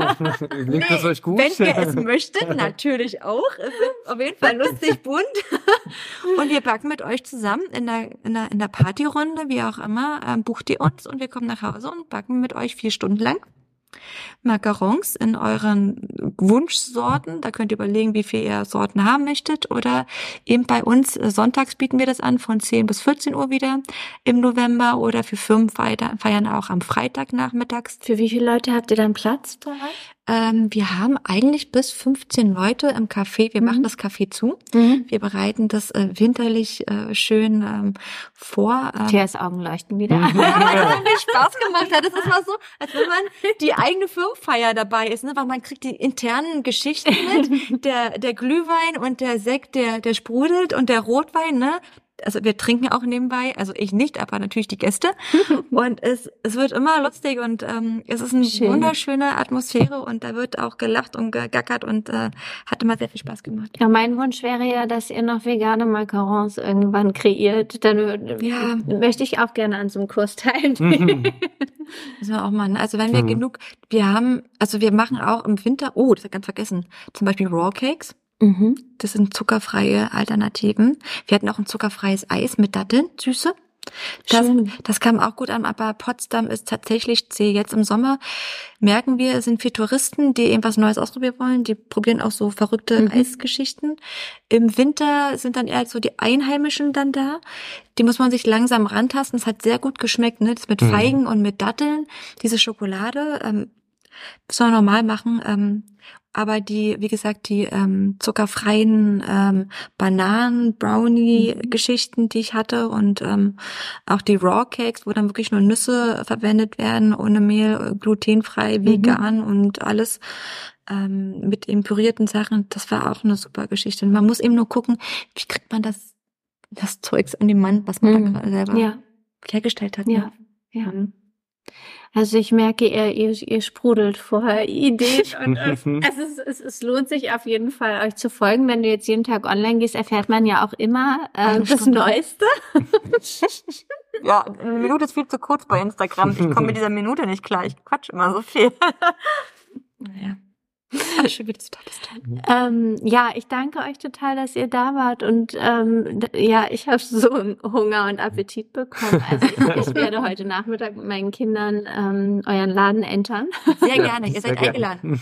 Klingt das euch gut? Wenn ihr es möchtet, natürlich auch. Es ist auf jeden Fall lustig bunt. Und wir backen mit euch zusammen in der, in der, in der Partyrunde, wie auch immer, ähm, bucht ihr uns und wir kommen nach Hause und backen mit euch vier Stunden lang. Macarons in euren Wunschsorten. Da könnt ihr überlegen, wie viel ihr Sorten haben möchtet. Oder eben bei uns, äh, sonntags bieten wir das an, von 10 bis 14 Uhr wieder im November. Oder für Firmen feiern auch am Freitag nachmittags. Für wie viele Leute habt ihr dann Platz bereit? Ähm, wir haben eigentlich bis 15 Leute im Café. Wir Mhm. machen das Café zu. Mhm. Wir bereiten das äh, winterlich äh, schön ähm, vor. Ähm, Tias Augen leuchten wieder. <laughs> weil es <laughs> mir Spaß gemacht hat. Das ist mal so, als wenn man die eigene Firmenfeier dabei ist, ne? weil man kriegt die internen Geschichten mit. <laughs> Der, der Glühwein und der Sekt, der, der sprudelt und der Rotwein, ne? Also wir trinken auch nebenbei, also ich nicht, aber natürlich die Gäste. <laughs> Und es, es wird immer lustig und ähm, es ist eine Schön. wunderschöne Atmosphäre und da wird auch gelacht und gegackert und äh, hat immer sehr viel Spaß gemacht. Ja, mein Wunsch wäre ja, dass ihr noch vegane Macarons irgendwann kreiert. Dann Ja. möchte ich auch gerne an so einem Kurs teilnehmen. <laughs> Mhm. Müssen wir auch machen. Also wenn wir Mhm. genug, wir haben, also wir machen auch im Winter, oh, das ich ganz vergessen, zum Beispiel Raw Cakes. Mhm. Das sind zuckerfreie Alternativen. Wir hatten auch ein zuckerfreies Eis mit Datteln, Süße. Das, Schön. das kam auch gut an, aber Potsdam ist tatsächlich zäh. Jetzt im Sommer merken wir, es sind viele Touristen, die irgendwas Neues ausprobieren wollen. Die probieren auch so verrückte Mhm. Eisgeschichten. Im Winter sind dann eher so die Einheimischen dann da. Die muss man sich langsam rantasten. Es hat sehr gut geschmeckt, ne? Das mit Mhm. Feigen und mit Datteln. Diese Schokolade, ähm, wir normal machen. Ähm, aber die, wie gesagt, die ähm, zuckerfreien ähm, Bananen, Brownie-Geschichten, die ich hatte und ähm, auch die Raw Cakes, wo dann wirklich nur Nüsse verwendet werden, ohne Mehl, äh, glutenfrei, vegan und alles ähm, mit eben pürierten Sachen. Das war auch eine super Geschichte. Und man muss eben nur gucken, wie kriegt man das das Zeugs an den Mann, was man Mhm. da selber Ja, hergestellt hat. ja, ne? ja. Mhm. Also ich merke, ihr, ihr, ihr sprudelt vorher Ideen <laughs> und es, es, es, es lohnt sich auf jeden Fall, euch zu folgen. Wenn du jetzt jeden Tag online gehst, erfährt man ja auch immer äh, das Neueste. <laughs> ja, eine Minute ist viel zu kurz bei Instagram. Ich komme mit <laughs> dieser Minute nicht klar. Ich quatsch immer so viel. naja. <laughs> Schön, wie das total ähm, ja, ich danke euch total, dass ihr da wart und ähm, ja, ich habe so Hunger und Appetit bekommen. Also ich, ich, <laughs> werde heute Nachmittag mit meinen Kindern ähm, euren Laden entern. Sehr gerne, ihr seid eingeladen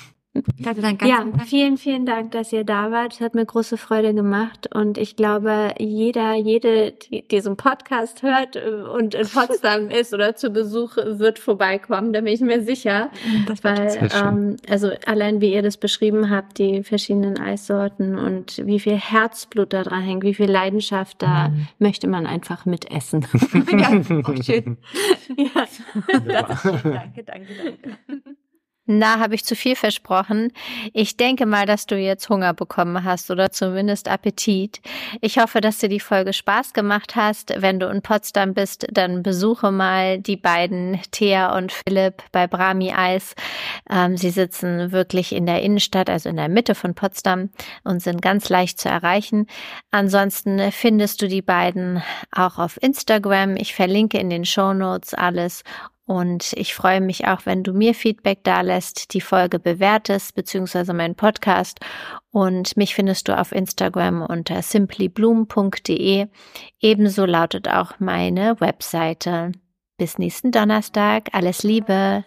ja, vielen, vielen Dank, dass ihr da wart. Es hat mir große Freude gemacht und ich glaube, jeder, jede, die diesen Podcast hört äh, und in Potsdam <laughs> ist oder zu Besuch wird vorbeikommen, da bin ich mir sicher. Das Weil, ähm, also allein wie ihr das beschrieben habt, die verschiedenen Eissorten und wie viel Herzblut da dran hängt, wie viel Leidenschaft, da mhm. möchte man einfach mitessen. <laughs> ja, auch schön. <laughs> ja. Das ist schön. Danke, danke, danke. Na, habe ich zu viel versprochen. Ich denke mal, dass du jetzt Hunger bekommen hast oder zumindest Appetit. Ich hoffe, dass dir die Folge Spaß gemacht hast. Wenn du in Potsdam bist, dann besuche mal die beiden Thea und Philipp bei Brami Eis. Ähm, sie sitzen wirklich in der Innenstadt, also in der Mitte von Potsdam und sind ganz leicht zu erreichen. Ansonsten findest du die beiden auch auf Instagram. Ich verlinke in den Show Notes alles und ich freue mich auch, wenn du mir Feedback da lässt, die Folge bewertest, beziehungsweise meinen Podcast. Und mich findest du auf Instagram unter simplybloom.de. Ebenso lautet auch meine Webseite. Bis nächsten Donnerstag. Alles Liebe.